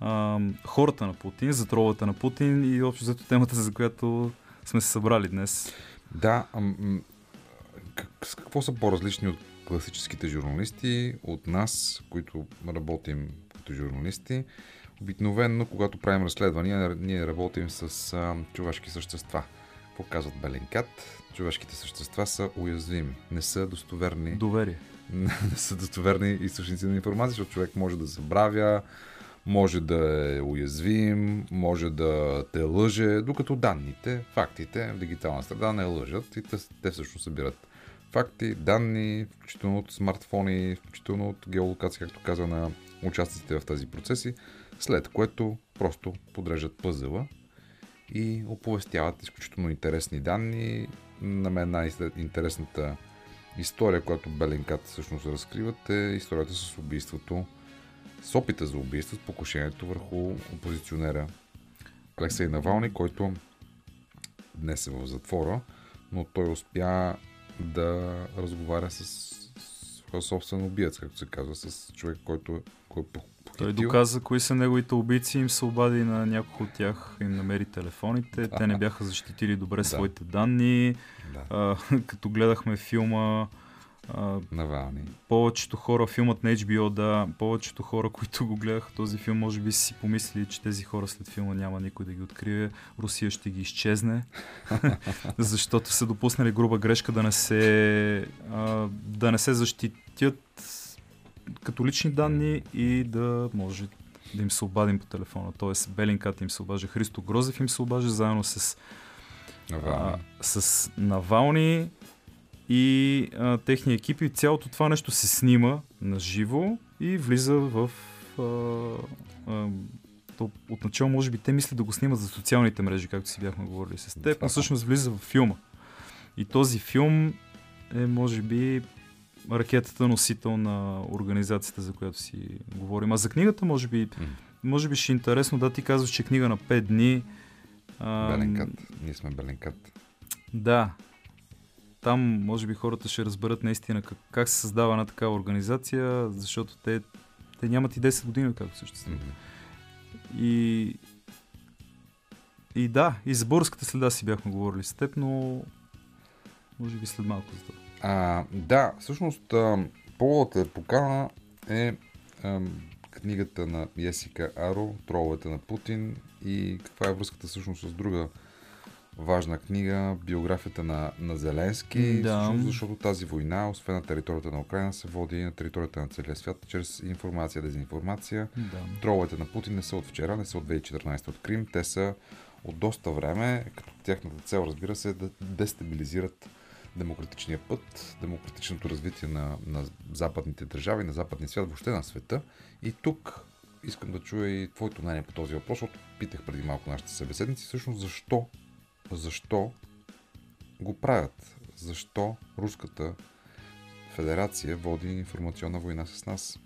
ам, хората на Путин, за тролата на Путин и общо взето темата, за която сме се събрали днес. Да, ам, как, с какво са по-различни от класическите журналисти, от нас, които работим като журналисти? Обикновенно, когато правим разследвания, ние работим с а, човешки същества. Какво казват Беленкат? Човешките същества са уязвими, не са достоверни Доверие. не са достоверни източници на информация, защото човек може да забравя, може да е уязвим, може да те лъже, докато данните, фактите в дигитална среда не лъжат и те, те всъщност събират факти, данни, включително от смартфони, включително от геолокация, както каза на участниците в тези процеси, след което просто подреждат пъзела и оповестяват изключително интересни данни. На мен най-интересната история, която Беленкат всъщност разкриват е историята с убийството с опита за убийство, с покушението върху опозиционера Алексей Навални, който днес е в затвора, но той успя да разговаря с своя собствен убиец, както се казва, с човек, който, който е Той похитил. доказа кои са неговите убийци, им се обади на няколко от тях, им намери телефоните. Те не бяха защитили добре Да. своите данни. Да, А, като гледахме филма, а, Навални. повечето хора, филмът на HBO, да, повечето хора, които го гледаха този филм, може би си помислили, че тези хора след филма няма никой да ги открие. Русия ще ги изчезне, защото са допуснали груба грешка да не се, а, да не се защитят като лични данни и да може да им се обадим по телефона. Тоест Белинката им се обажа, Христо Грозев им се обажа, заедно с Навални. а, с Навални и а, техния екип и цялото това нещо се снима на живо и влиза в а, а, то отначало може би те мислят да го снимат за социалните мрежи, както си бяхме говорили с теб, но всъщност влиза в филма. И този филм е може би ракетата носител на организацията, за която си говорим. А за книгата може би, може би ще е интересно да ти казваш, че книга на 5 дни. а, Беленкат. Ние сме Беленкат. да. Там, може би, хората ще разберат наистина как, как се създава една такава организация, защото те, те нямат и 10 години, както съществуват. Мгм. И, и да, и за българската следа си бяхме говорили с теб, но може би след малко за това. А, да, всъщност а, поводът е покана е книгата на Есика Аро, Троловете на Путин и каква е връзката всъщност с друга важна книга, биографията на, на Зеленски, Да. всъщност, защото тази война, освен на територията на Украина, се води и на територията на целия свят, чрез информация, дезинформация. Да. Троловете на Путин не са от вчера, не са от 2014 от Крим, те са от доста време, като тяхната цел, разбира се, е да дестабилизират демократичния път, демократичното развитие на, на западните държави, на западния свят, въобще на света. И тук искам да чуя и твоето мнение по този въпрос, защото питах преди малко нашите събеседници, всъщност защо, защо го правят? Защо Руската федерация води информационна война с нас?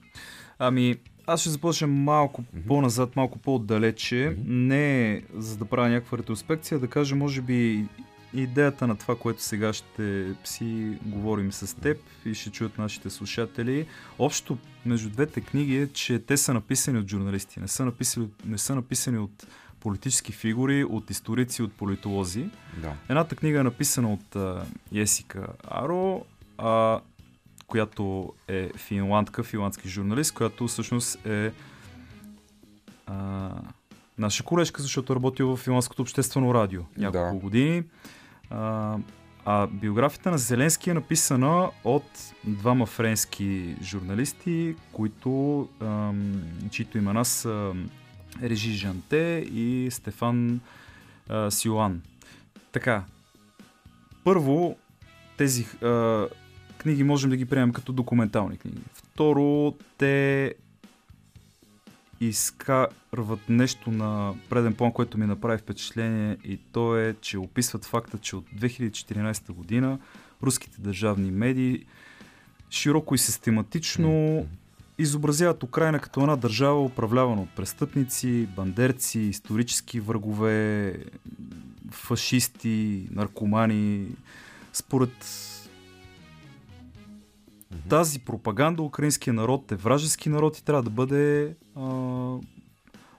Ами, аз ще започна малко Мгм. по-назад, малко по-отдалече. Мгм. Не за да правя някаква ретроспекция, да кажа, може би, идеята на това, което сега ще си говорим с теб и ще чуят нашите слушатели. Общо между двете книги е, че те са написани от журналисти. Не са написани, не са написани от политически фигури, от историци, от политолози. Да. Едната книга е написана от а, Есика Аро, а, която е финландка, финландски журналист, която всъщност е а, наша колежка, защото е работила в финландското обществено радио няколко Да. години. А, а биографията на Зеленски е написана от двама френски журналисти, които, ам, чието имена са Режи Жанте и Стефан а, Силан. Така, първо, тези а, книги можем да ги приемем като документални книги. Второ, те изкарват нещо на преден план, което ми направи впечатление и то е, че описват факта, че от 2014 година руските държавни медии широко и систематично изобразяват Украина като една държава, управлявана от престъпници, бандерци, исторически врагове, фашисти, наркомани. Според тази пропаганда украинския народ е вражески народ и трябва да бъде а,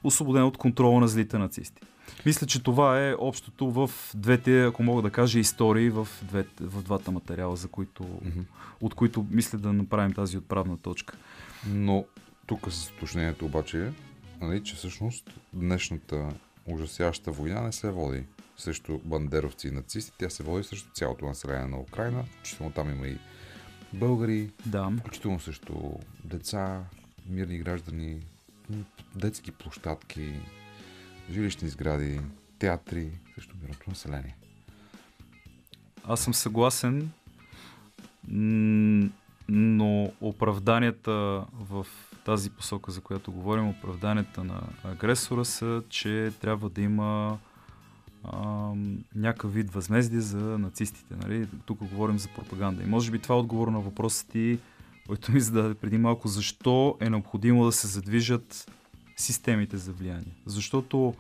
освободен от контрола на злите нацисти. Мисля, че това е общото в двете, ако мога да кажа, истории в, двете, в двата материала, за които, Мгм. от които мисля да направим тази отправна точка. Но тук с уточнението обаче е, нали, че всъщност днешната ужасяваща война не се води срещу бандеровци и нацисти, тя се води срещу цялото население на Украина, включително там има и българи, Да. включително срещу деца, мирни граждани, детски площадки, жилищни сгради, театри, срещу мирното население. Аз съм съгласен, м, но оправданията в тази посока, за която говорим, оправданията на агресора са, че трябва да има ам, някакъв вид възмездие за нацистите. Нали? Тук говорим за пропаганда. И може би това е отговор на въпроса ти който ми зададе преди малко, защо е необходимо да се задвижат системите за влияние. Защото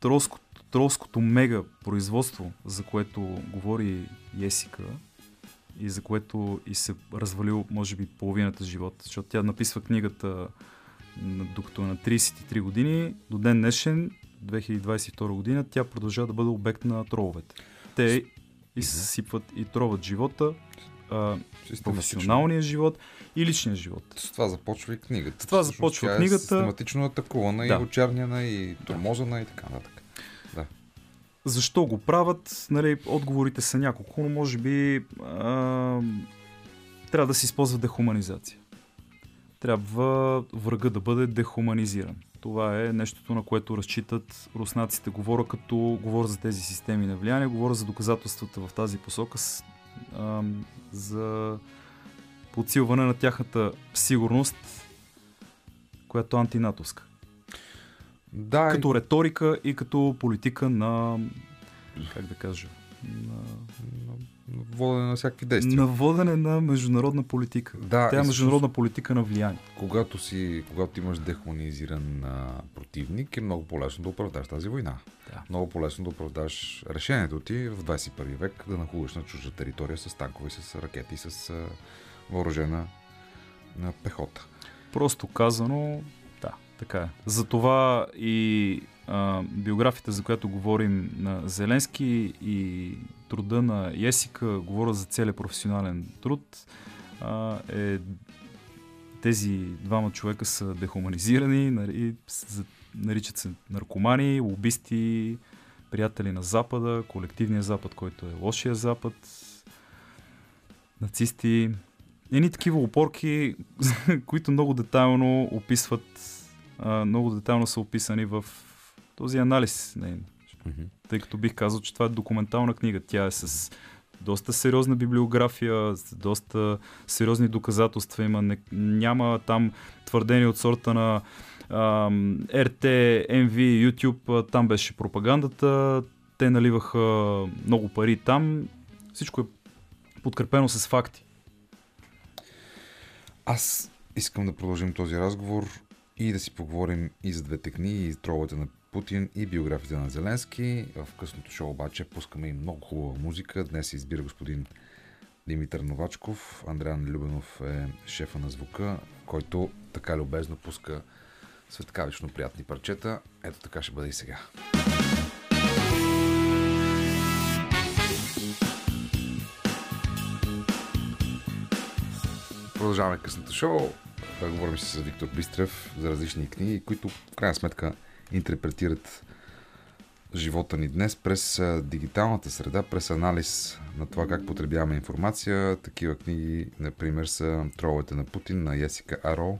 тролското, тролското мега производство, за което говори Есика, и за което и се развалил, може би, половината живот. Защото тя написва книгата докато е на 33 години, до ден днешен, 2022 година, тя продължава да бъде обект на троловете. Те изсипват и троват живота, а, професионалния живот и личния живот. С това започва и книгата. С това започва тя книгата. Е систематично атакувана Да. и очерняна, и тормозана, и така нататък. Защо го правят? Нали, отговорите са няколко, но може би а, трябва да се използва дехуманизация. Трябва врага да бъде дехуманизиран. Това е нещото, на което разчитат руснаците. Говоря като говоря за тези системи на влияние, говоря за доказателствата в тази посока, с, а, за подсилване на тяхната сигурност, която е антинатовска. Да, Като риторика и като политика на, как да кажа, на, на водене на всякакви действия. на водене на международна политика. Да, Тя е международна политика на влияние. когато, си, когато имаш дехуманизиран а, противник, е много по-лесно да оправдаш тази война. Да. Много по-лесно да оправдаш решението ти в 21 век да нахугаш на чужда територия с танкове, с ракети, с а, въоръжена а, пехота. Просто казано, така е. Затова и а, биографията, за която говорим на Зеленски и труда на Есика, говоря за целият професионален труд, а, е тези двама човека са дехуманизирани, нали, наричат се наркомани, лобисти, приятели на Запада, колективния Запад, който е лошия Запад, нацисти. Едни такива опорки, които много детайлно описват, а, много детайлно са описани в този анализ. Не, тъй като бих казал, че това е документална книга. Тя е с доста сериозна библиография, с доста сериозни доказателства има. Не, няма там твърдения от сорта на ам, RT, MV, YouTube, там беше пропагандата, те наливаха много пари там. Всичко е подкрепено с факти. Аз искам да продължим този разговор и да си поговорим и за двете книги, и троловете на Путин, и биографията на Зеленски. В късното шоу обаче пускаме и много хубава музика. Днес се избира господин Димитър Новачков. Андриан Любенов е шефа на звука, който така любезно пуска светкавично приятни парчета. Ето така ще бъде и сега. Продължаваме късното шоу. Говорим си с Виктор Бистрев за различни книги, които в крайна сметка интерпретират живота ни днес през дигиталната среда, през анализ на това как потребяваме информация. Такива книги, например, са Троловете на Путин на Есика Аро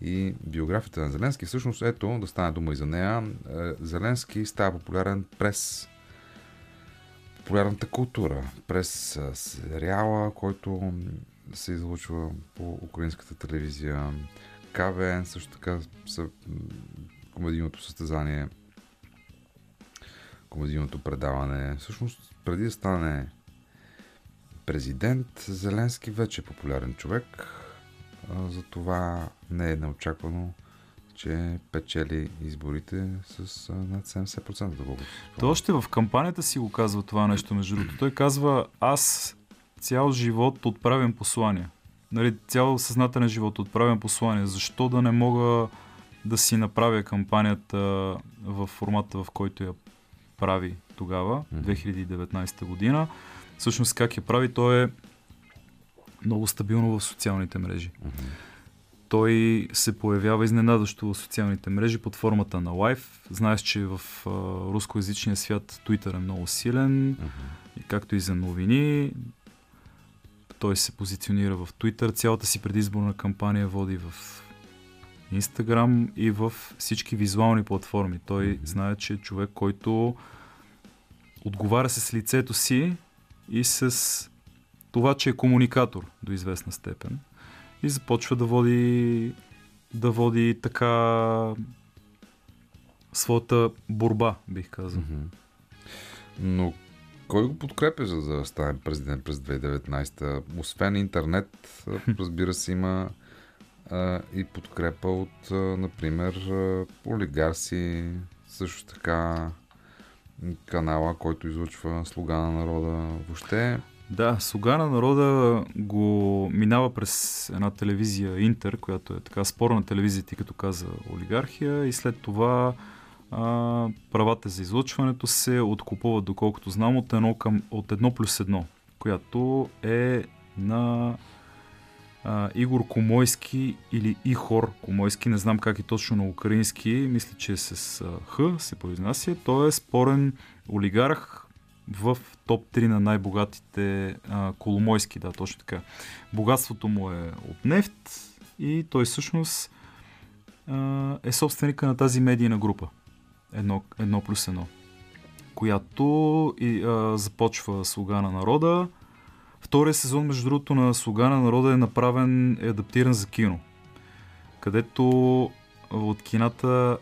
и биографията на Зеленски. Всъщност, ето, да стане дума и за нея, е, Зеленски става популярен през популярната култура, през сериала, който се излучва по украинската телевизия, КВН, също така са комедийното състезание, комедийното предаване. Всъщност, преди да стане президент, Зеленски вече е популярен човек. Затова не е неочаквано, че печели изборите с над 70% доколкото си спомням. Той още в кампанията си го казва това нещо, между другото. Той казва, аз цял живот отправям послания. Нали, цял съзнателен живот отправям послания. Защо да не мога да си направя кампанията в формата, в който я прави тогава, Мгм. 2019 година. Всъщност как я прави, той е много стабилно в социалните мрежи. Той се появява изненадващо в социалните мрежи под формата на лайф. Знаеш, че в а, рускоязичния свят Twitter е много силен, и както и за новини. Той се позиционира в Twitter. Цялата си предизборна кампания води в Instagram и в всички визуални платформи. Той Мгм. знае, че е човек, който отговаря с лицето си и с това, че е комуникатор до известна степен. И започва да води да води така своята борба, бих казал. Мгм. Но Кой го подкрепя, за да стане президент през 2019? Освен интернет, разбира се, има а, и подкрепа от, а, например, олигарси, също така канала, който излъчва слуга на народа. Въобще, Да, Слуга на народа го минава през една телевизия Интер, която е така спорна телевизия, ти като каза олигархия и след това а, правата за излъчването се откупуват, доколкото знам, от едно, към, от едно плюс едно, която е на а, Игор Комойски или Ихор Комойски, не знам как е точно на украински, мисля, че е с а, Х се произнася. Той е спорен олигарх в топ 3 на най-богатите а, Коломойски, да, точно така. Богатството му е от нефт и той всъщност а, е собственика на тази медийна група. Едно, едно плюс едно. Която и, а, започва Слуга на народа. Втория сезон, между другото, на Слуга на народа е направен, е адаптиран за кино. Където от кината,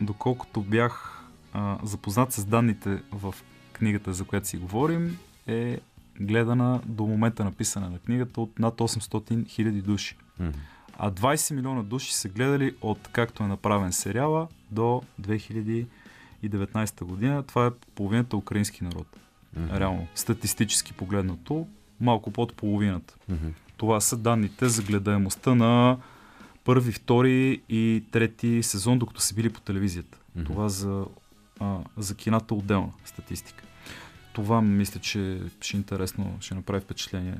доколкото бях а, запознат с данните в книгата, за която си говорим, е гледана до момента на писане на книгата от над 800 хиляди души. м, А 20 милиона души са гледали от както е направен сериала до 2019 година. Това е половината украински народ. м, Реално, статистически погледнато, малко под половината. м, Това са данните за гледаемостта на първи, втори и трети сезон, докато са били по телевизията. Мгм. Това за, а, за кината отделна статистика. Това мисля, че ще е интересно, ще направи впечатление.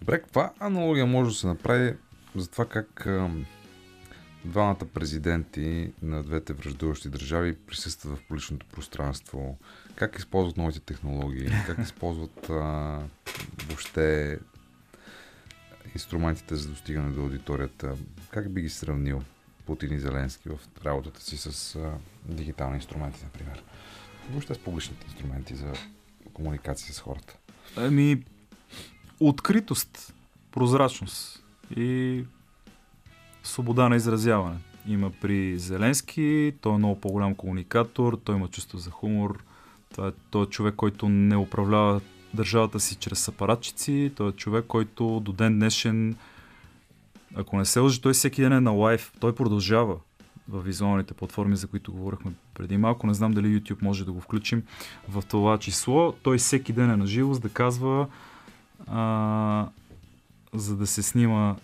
Добре, каква аналогия може да се направи за това как ам, двамата президенти на двете връждуващи държави присъстват в публичното пространство, как използват новите технологии, как използват а, въобще инструментите за достигане до аудиторията. Как би ги сравнил Путин и Зеленски в работата си с а, дигитални инструменти, например? Въобще с публичните инструменти за комуникация с хората. Ами, откритост, прозрачност и свобода на изразяване. Има при Зеленски, той е много по-голям комуникатор, той има чувство за хумор. Това е, той е човек, който не управлява държавата си чрез апаратчици. Той е човек, който до ден днешен, ако не се лъжи, той всеки ден е на лайф. Той продължава в визуалните платформи, за които говорихме преди малко. Не знам дали YouTube може да го включим в това число. Той всеки ден е на живо, за да казва а, за да се снима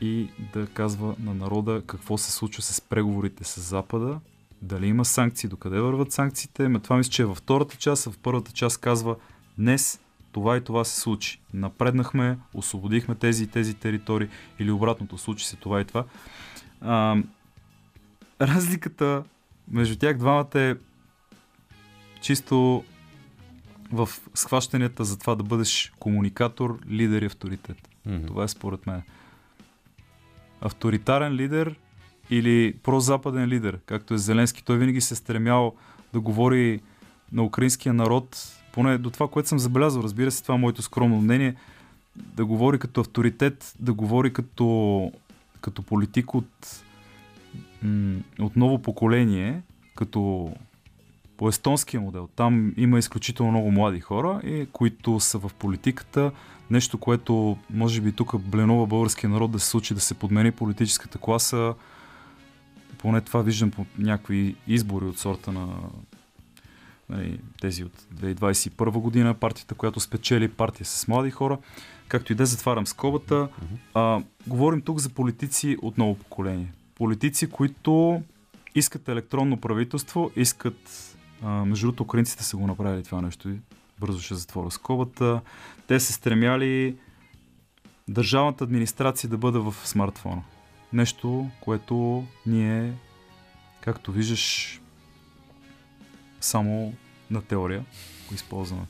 и да казва на народа какво се случва с преговорите с Запада, дали има санкции, докъде върват санкциите. Ме това мисля, че е във втората част, а в първата част казва днес това и това се случи. Напреднахме, освободихме тези и тези територии или обратното, случи се това и това. А, разликата между тях двамата е чисто в схващанията за това да бъдеш комуникатор, лидер и авторитет. Мгм. Това е според мен. Авторитарен лидер или прозападен лидер, както е Зеленски. Той винаги се е стремял да говори на украинския народ, поне до това, което съм забелязал, разбира се, това е моето скромно мнение, да говори като авторитет, да говори като, като политик от, м- от ново поколение, като по естонския модел. Там има изключително много млади хора, и, които са в политиката. Нещо, което може би тук бленува българския народ да се случи, да се подмени политическата класа. Поне това виждам по някакви избори от сорта на нали, тези от 2021 година, партията, която спечели партия с млади хора. Както и да затварям скобата. А, говорим тук за политици от ново поколение. Политици, които искат електронно правителство, искат между другото, украинците са го направили това нещо и бързо ще затворя скобата. Те се стремяли държавната администрация да бъде в смартфона. Нещо, което ние, както виждаш, само на теория го използваме.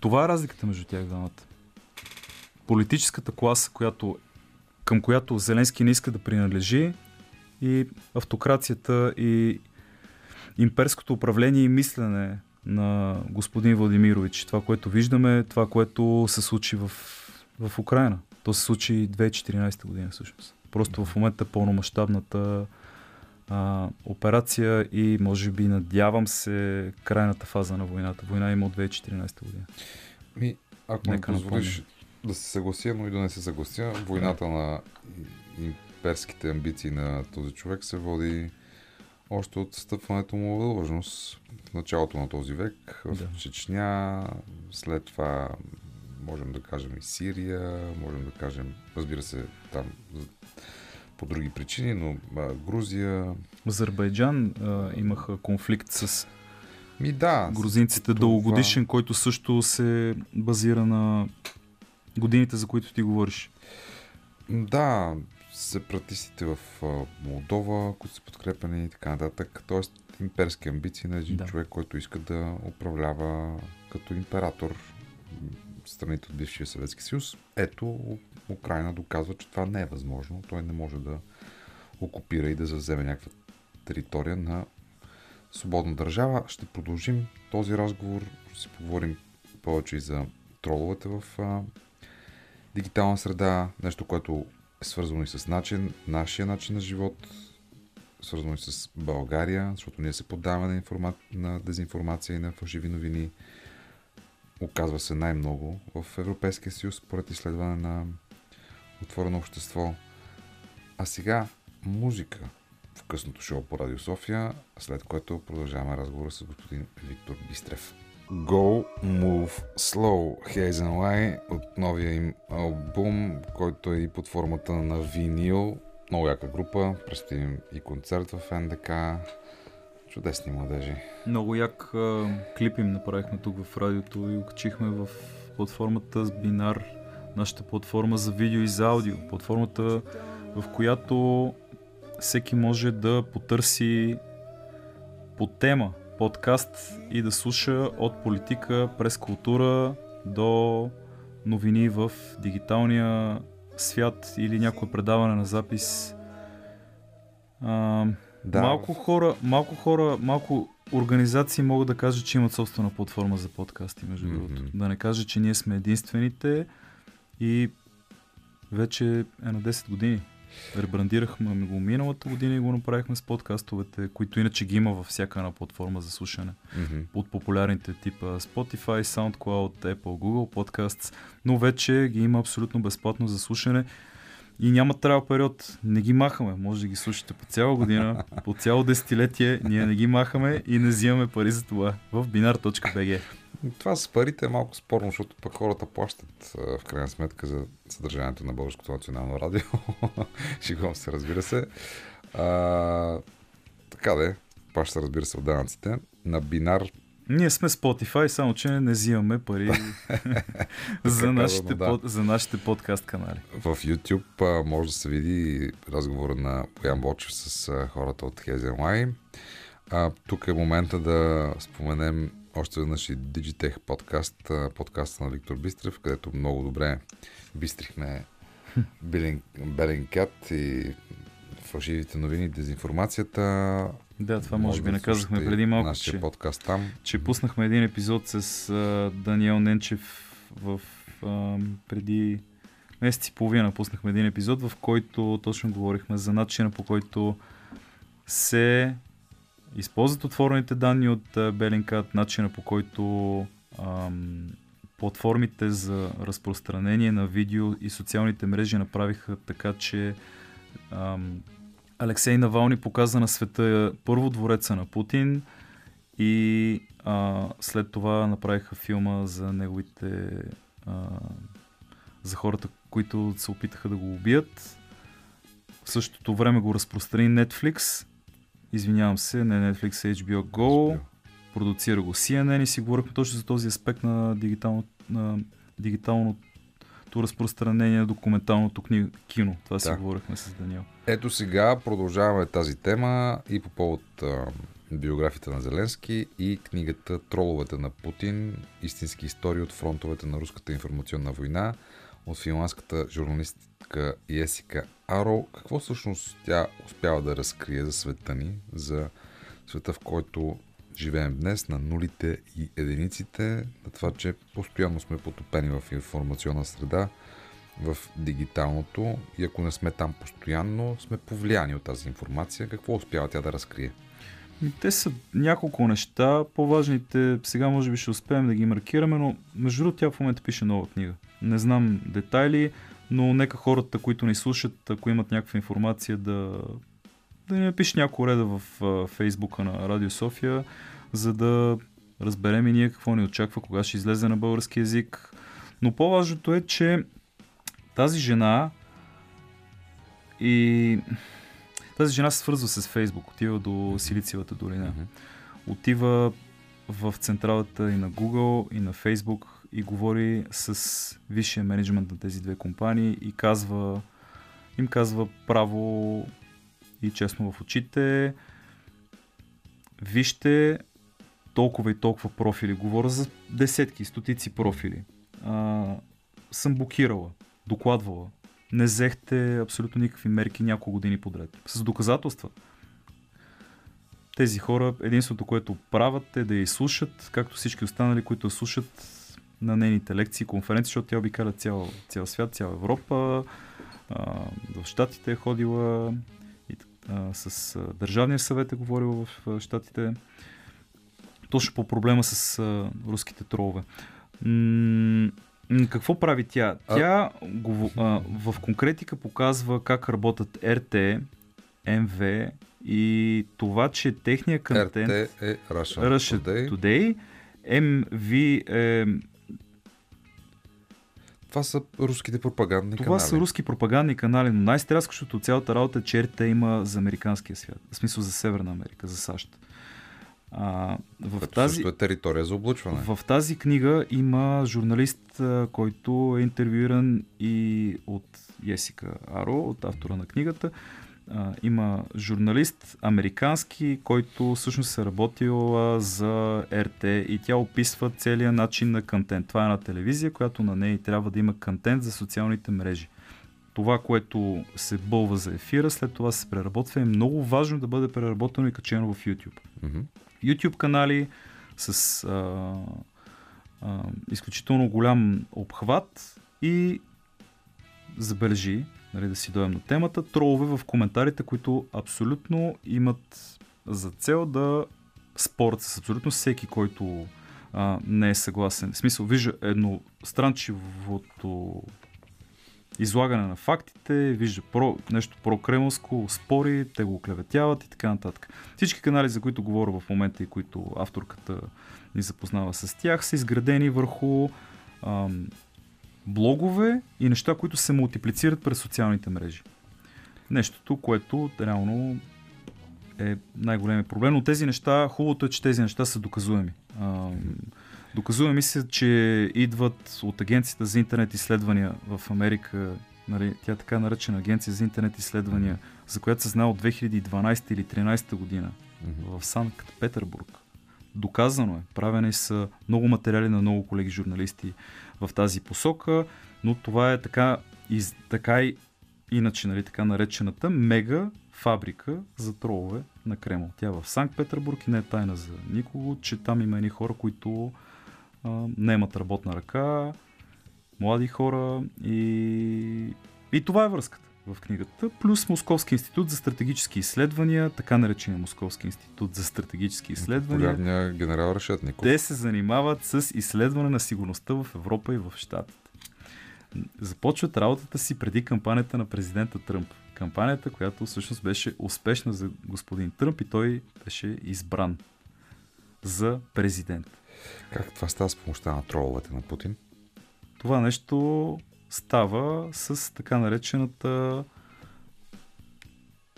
Това е разликата между тях двамата. Политическата класа, която, към която Зеленски не иска да принадлежи и автокрацията и имперското управление и мислене на господин Владимирович. Това, което виждаме, това, което се случи в, в Украина. То се случи 2014 година всъщност. Просто в момента пълномащабната а, операция и може би надявам се крайната фаза на войната. Война има от 2014 година. Ми, ако Нека не позволиш да се съглася, но и да не се съглася, войната на имперските амбиции на този човек се води още от стъпването му в длъжност в началото на този век в Да. Чечня, след това можем да кажем и Сирия, можем да кажем, разбира се, там по други причини, но а, Грузия. Азербайджан а, имаха конфликт с Ми да, грузинците това- дългогодишен, който също се базира на годините, за които ти говориш. Да, сепаратистите в Молдова, които са подкрепени и така нататък. Тоест имперски амбиции на един Да. човек, който иска да управлява като император страните от бившия Съветски съюз. Ето, Украина доказва, че това не е възможно. Той не може да окупира и да завземе някаква територия на свободна държава. Ще продължим този разговор. Ще си поговорим повече и за троловете в а, дигитална среда, нещо, което свързано и с начин, нашия начин на живот, свързано и с България, защото ние се поддаваме на, информа... на дезинформация и на фалшиви новини. Оказва се най-много в Европейския съюз, според изследване на Отворено общество. А сега музика в късното шоу по Радио София, след което продължаваме разговора с господин Виктор Бистрев. Go Move Slow Hazen Lie от новия им албум, който е и под формата на винил. Много яка група. Предстои и концерт в НДК. Чудесни младежи. Много як а, клип им направихме тук в радиото и го качихме в платформата с Бинар, нашата платформа за видео и за аудио. Платформата, в която всеки може да потърси по тема подкаст и да слуша от политика през култура до новини в дигиталния свят или някое предаване на запис. А, Да, малко хора, малко хора, малко организации могат да кажат, че имат собствена платформа за подкасти, между Мгм. другото. Да не кажа, че ние сме единствените и вече е на 10 години. Ребрандирахме го миналата година и го направихме с подкастовете, които иначе ги има във всяка една платформа за слушане. Мгм. От популярните типа Spotify, SoundCloud, Apple, Google Podcasts, но вече ги има абсолютно безплатно за слушане и няма трябва период. Не ги махаме. Може да ги слушате по цяла година, по цяло десетилетие. Ние не ги махаме и не взимаме пари за това в binar.bg. Това с парите е малко спорно, защото пък хората плащат в крайна сметка за съдържанието на Българското национално радио. Шигувам се, разбира се. А, така де, плаща, разбира се, от данъците. На бинар Ние сме Spotify, само че не взимаме пари за, казано, нашите, да. под, за нашите подкаст канали. в YouTube а, може да се види разговора на Боян Бочев с а, хората от Хезенлай. А, тук е момента да споменем още веднъж и Digitech подкаст, подкаста на Виктор Бистрев, където много добре бистрихме Беленкят и фалшивите новини, дезинформацията. Да, това може би да не казахме слушате преди малко, че, подкаст там. че пуснахме един епизод с а, Даниел Ненчев в а, преди месец и половина пуснахме един епизод, в който точно говорихме за начина по който се използват отворените данни от Bellingcat, начина по който ам, платформите за разпространение на видео и социалните мрежи направиха така, че ам, Алексей Навални показа на света първо двореца на Путин и а, след това направиха филма за неговите а, за хората, които се опитаха да го убият. В същото време го разпространи Netflix. Извинявам се, не Netflix, HBO Go. Продуцира го CNN и си говорихме точно за този аспект на, дигитално, на дигиталното разпространение на документалното кни... кино. Това си Да. говорихме с Даниел. Ето сега продължаваме тази тема и по повод а, биографията на Зеленски и книгата Троловете на Путин. Истински истории от фронтовете на руската информационна война от финландската журналистка Есика Аро. Какво всъщност тя успява да разкрие за света ни, за света в който живеем днес, на нулите и единиците, на това, че постоянно сме потопени в информационна среда в дигиталното и ако не сме там постоянно, сме повлияни от тази информация. Какво успява тя да разкрие? Те са няколко неща. По-важните сега може би ще успеем да ги маркираме, но между другото тя в момента пише нова книга. Не знам детайли, но нека хората, които ни слушат, ако имат някаква информация, да, да ни напишат няколко реда в а, фейсбука на Радио София, за да разберем и ние какво ни очаква, кога ще излезе на български язик. Но по-важното е, че тази жена и тази жена се свързва с Фейсбук, отива до Силициевата долина. Отива в централата и на Google, и на Facebook и говори с висшия менеджмент на тези две компании и казва, им казва право и честно в очите. Вижте толкова и толкова профили. Говоря за десетки, стотици профили. А, съм блокирала, докладвала. Не взехте абсолютно никакви мерки няколко години подред. С доказателства. Тези хора, единственото, което правят е да я изслушат, както всички останали, които я слушат на нейните лекции, конференции, защото тя обикаля цял, цял свят, цяла Европа. А, в Штатите е ходила и, а, с а, Държавния съвет е говорила в а, Штатите. Точно по проблема с а, руските тролове. М- какво прави тя? А- Тя го, а, в конкретика показва как работят РТ, МВ и това, че техният контент... РТ е Russia, Russia Today. Today. MV е... Това са руските пропагандни Това канали. са руски пропагандни канали, но най-стряскащото от цялата работа е, че РТ има за американския свят. В смисъл за Северна Америка, за САЩ. А, в, Което тази, е територия за облъчване. в тази книга има журналист, който е интервюиран и от Есика Аро, от автора на книгата. А, има журналист американски, който всъщност е работил а, за РТ и тя описва целият начин на контент. Това е една телевизия, която на нея трябва да има контент за социалните мрежи. Това, което се бълва за ефира, след това се преработва. Е много важно да бъде преработено и качено в YouTube. Мгм. YouTube канали с а, а, изключително голям обхват и забележи, нали, да си дойдем на темата, тролове в коментарите, които абсолютно имат за цел да спорят с абсолютно всеки, който а, не е съгласен. В смисъл, вижда едностранчивото излагане на фактите, вижда про, нещо прокремълско, спори, те го оклеветяват и така нататък. Всички канали, за които говоря в момента и които авторката ни запознава с тях, са изградени върху ам, блогове и неща, които се мултиплицират през социалните мрежи. Нещото, което реално е най-големият проблем. Но тези неща, хубавото е, че тези неща са доказуеми. Ам, доказуеми се, че идват от Агенцията за интернет изследвания в Америка, нали, тя е така наречена Агенция за интернет изследвания, за която се знае от 2012 или 2013 година в Санкт Петербург. Доказано е. Правени са много материали на много колеги журналисти в тази посока, но това е така, из, така и иначе, нали, така наречената мега фабрика за тролове на Кремъл. Тя е в Санкт Петербург и не е тайна за никого, че там има едни хора, които а, наемат работна ръка, млади хора и, и това е връзката в книгата, плюс Московски институт за стратегически изследвания, така наречения Московски институт за стратегически изследвания. Популярния генерал Решетников. Те се занимават с изследване на сигурността в Европа и в Штатите. Започват работата си преди кампанията на президента Тръмп. Кампанията, която всъщност беше успешна за господин Тръмп и той беше избран за президент. Как това става с помощта на троловете на Путин? Това нещо става с така наречената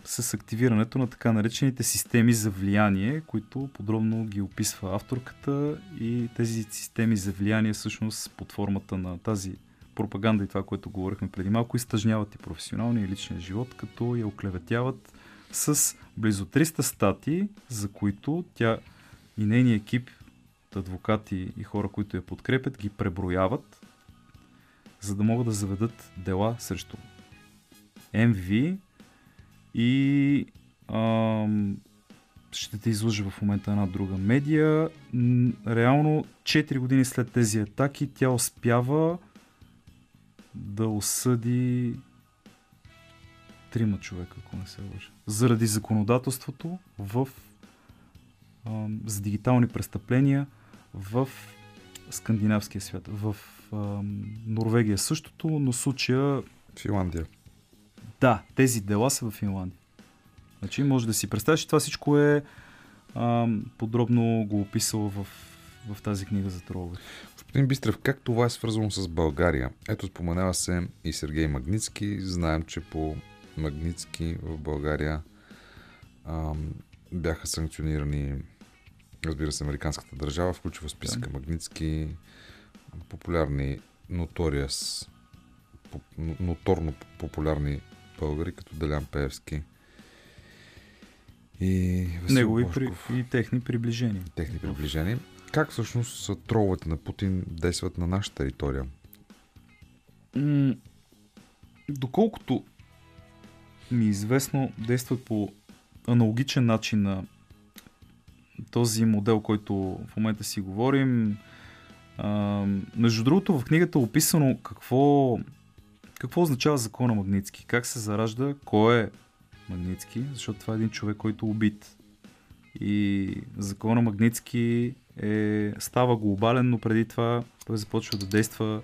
с активирането на така наречените системи за влияние, които подробно ги описва авторката. И тези системи за влияние всъщност под формата на тази пропаганда и това, което говорихме преди малко, изтъжняват и професионалния и личния живот, като я оклеветяват с близо 300 статии, за които тя и нейният екип адвокати и хора, които я подкрепят, ги преброяват, за да могат да заведат дела срещу МВ и ам, ще те излъжа в момента една друга медия. Реално 4 години след тези атаки тя успява да осъди трима човека, ако не се лъжа. Заради законодателството в, а, за дигитални престъпления в скандинавския свят. В а, Норвегия същото, но случая Финландия. да, тези дела са в Финландия. Значи може да си представиш, че това всичко е а, подробно го описал в, в тази книга за тролове. Господин Бистрев, как това е свързано с България? Ето споменава се и Сергей Магницки. Знаем, че по Магницки в България ам, бяха санкционирани разбира се, американската държава, включва списъка Магницки популярни Notorious, ноторно популярни българи, като Делян Пеевски и Васил Негови при, и техни приближения. техни приближени. Как всъщност троловете на Путин действат на нашата територия? М- доколкото ми е известно, действат по аналогичен начин на този модел, който в момента си говорим. Между другото, в книгата е описано какво, какво означава закона Магницки, как се заражда, кой е Магницки, защото това е един човек, който е убит. И закона Магницки е, става глобален, но преди това той започва да действа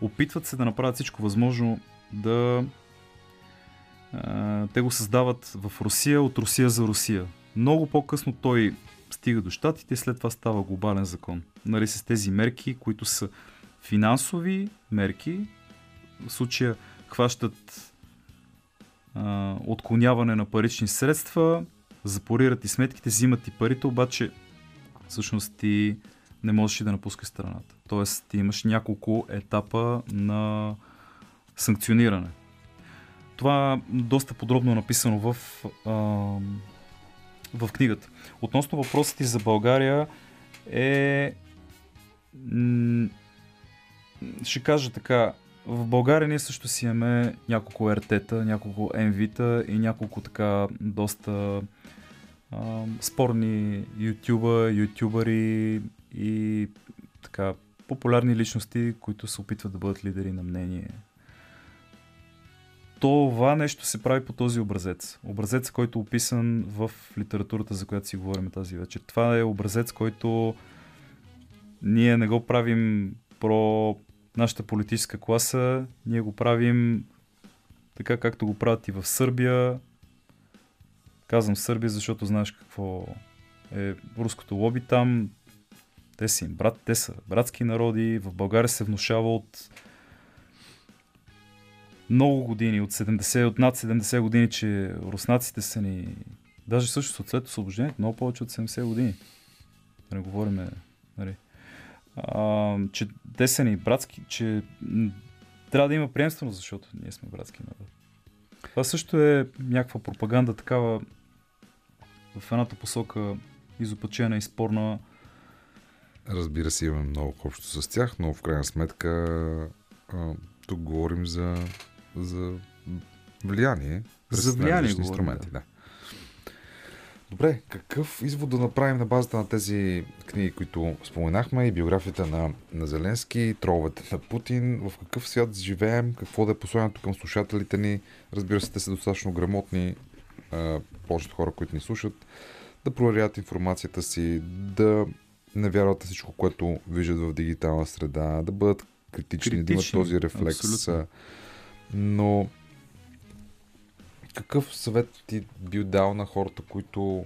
опитват се да направят всичко възможно да те го създават в Русия от Русия за Русия. Много по-късно той стига до щатите и след това става глобален закон. Нали, с тези мерки, които са финансови мерки, в случая хващат а, отклоняване на парични средства, запорират и сметките, взимат и парите, обаче всъщност ти не можеш и да напускаш страната. Тоест ти имаш няколко етапа на санкциониране. Това доста подробно е написано в, а, в книгата. Относно въпросът ти за България е... Ще кажа така, в България ние също си имаме няколко РТ-та, няколко МВ-та и няколко така доста а, спорни ютуба, ютубъри и така популярни личности, които се опитват да бъдат лидери на мнение. Това нещо се прави по този образец. Образец, който е описан в литературата, за която си говорим тази вечер. Това е образец, който ние не го правим про нашата политическа класа, ние го правим така както го правят и в Сърбия. Казвам Сърбия, защото знаеш какво е руското лоби там. Те са им брат, те са братски народи. В България се внушава от много години, от 70, от над 70 години, че руснаците са ни, даже също след освобождението, много повече от 70 години. Да не говорим, нали, а, че те са ни братски, че трябва да има приемственост, защото ние сме братски народ. Това също е някаква пропаганда такава в едната посока изопачена и спорна. Разбира се, имаме много общо с тях, но в крайна сметка тук говорим за, за влияние. За влияние инструменти. Да. Добре, какъв извод да направим на базата на тези книги, които споменахме и биографията на, на Зеленски, троловете на Путин, в какъв свят живеем, какво да е посланието към слушателите ни, разбира се, те са достатъчно грамотни, а, повечето хора, които ни слушат, да проверят информацията си, да не вярват на всичко, което виждат в дигитална среда, да бъдат критични, да имат Критични, този рефлекс. абсолютно. Но какъв съвет ти би дал на хората, които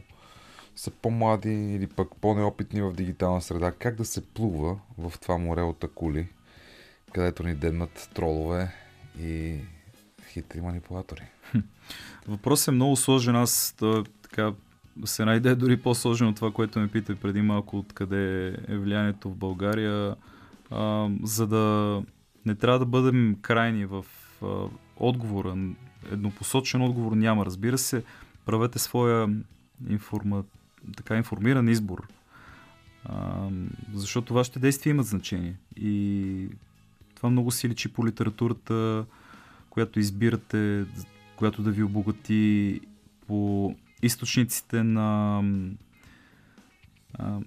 са по-млади или пък по-неопитни в дигитална среда? Как да се плува в това море от акули, където ни деднат тролове и хитри манипулатори? Въпросът е много сложен. Аз да, така, се найде дори по-сложен от това, което ме пита преди малко, откъде е влиянието в България. А, за да не трябва да бъдем крайни в отговора. Еднопосочен отговор няма. Разбира се, правете своя информа, така информиран избор. А, защото вашите действия имат значение. И това много си личи по литературата, която избирате, която да ви обогати по източниците на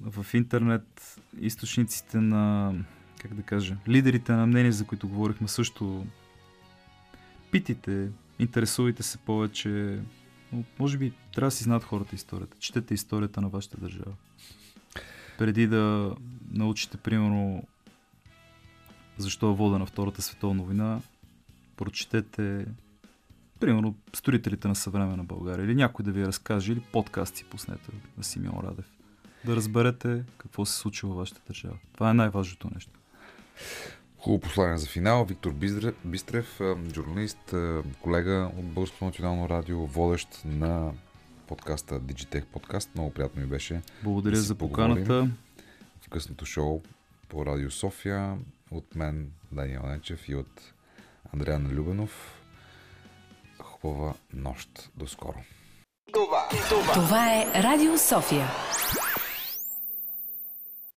в интернет, източниците на как да кажа, лидерите на мнение, за които говорихме също питите, интересувайте се повече. Но, може би трябва да си знаят хората историята. Четете историята на вашата държава. Преди да научите, примерно, защо е водена Втората световна война, прочетете, примерно, строителите на съвременна България или някой да ви разкаже, или подкаст си пуснете на Симеон Радев. Да разберете какво се случва във вашата държава. Това е най-важното нещо. Хубаво послание за финал. Виктор Бистрев, журналист, колега от Българското национално радио, водещ на подкаста Digitech подкаст. Много приятно ми беше Благодаря Да за поканата. в късното шоу по Радио София от мен, Даниел Ненчев и от Андреан Любенов. Хубава нощ. До скоро. Това е Радио София.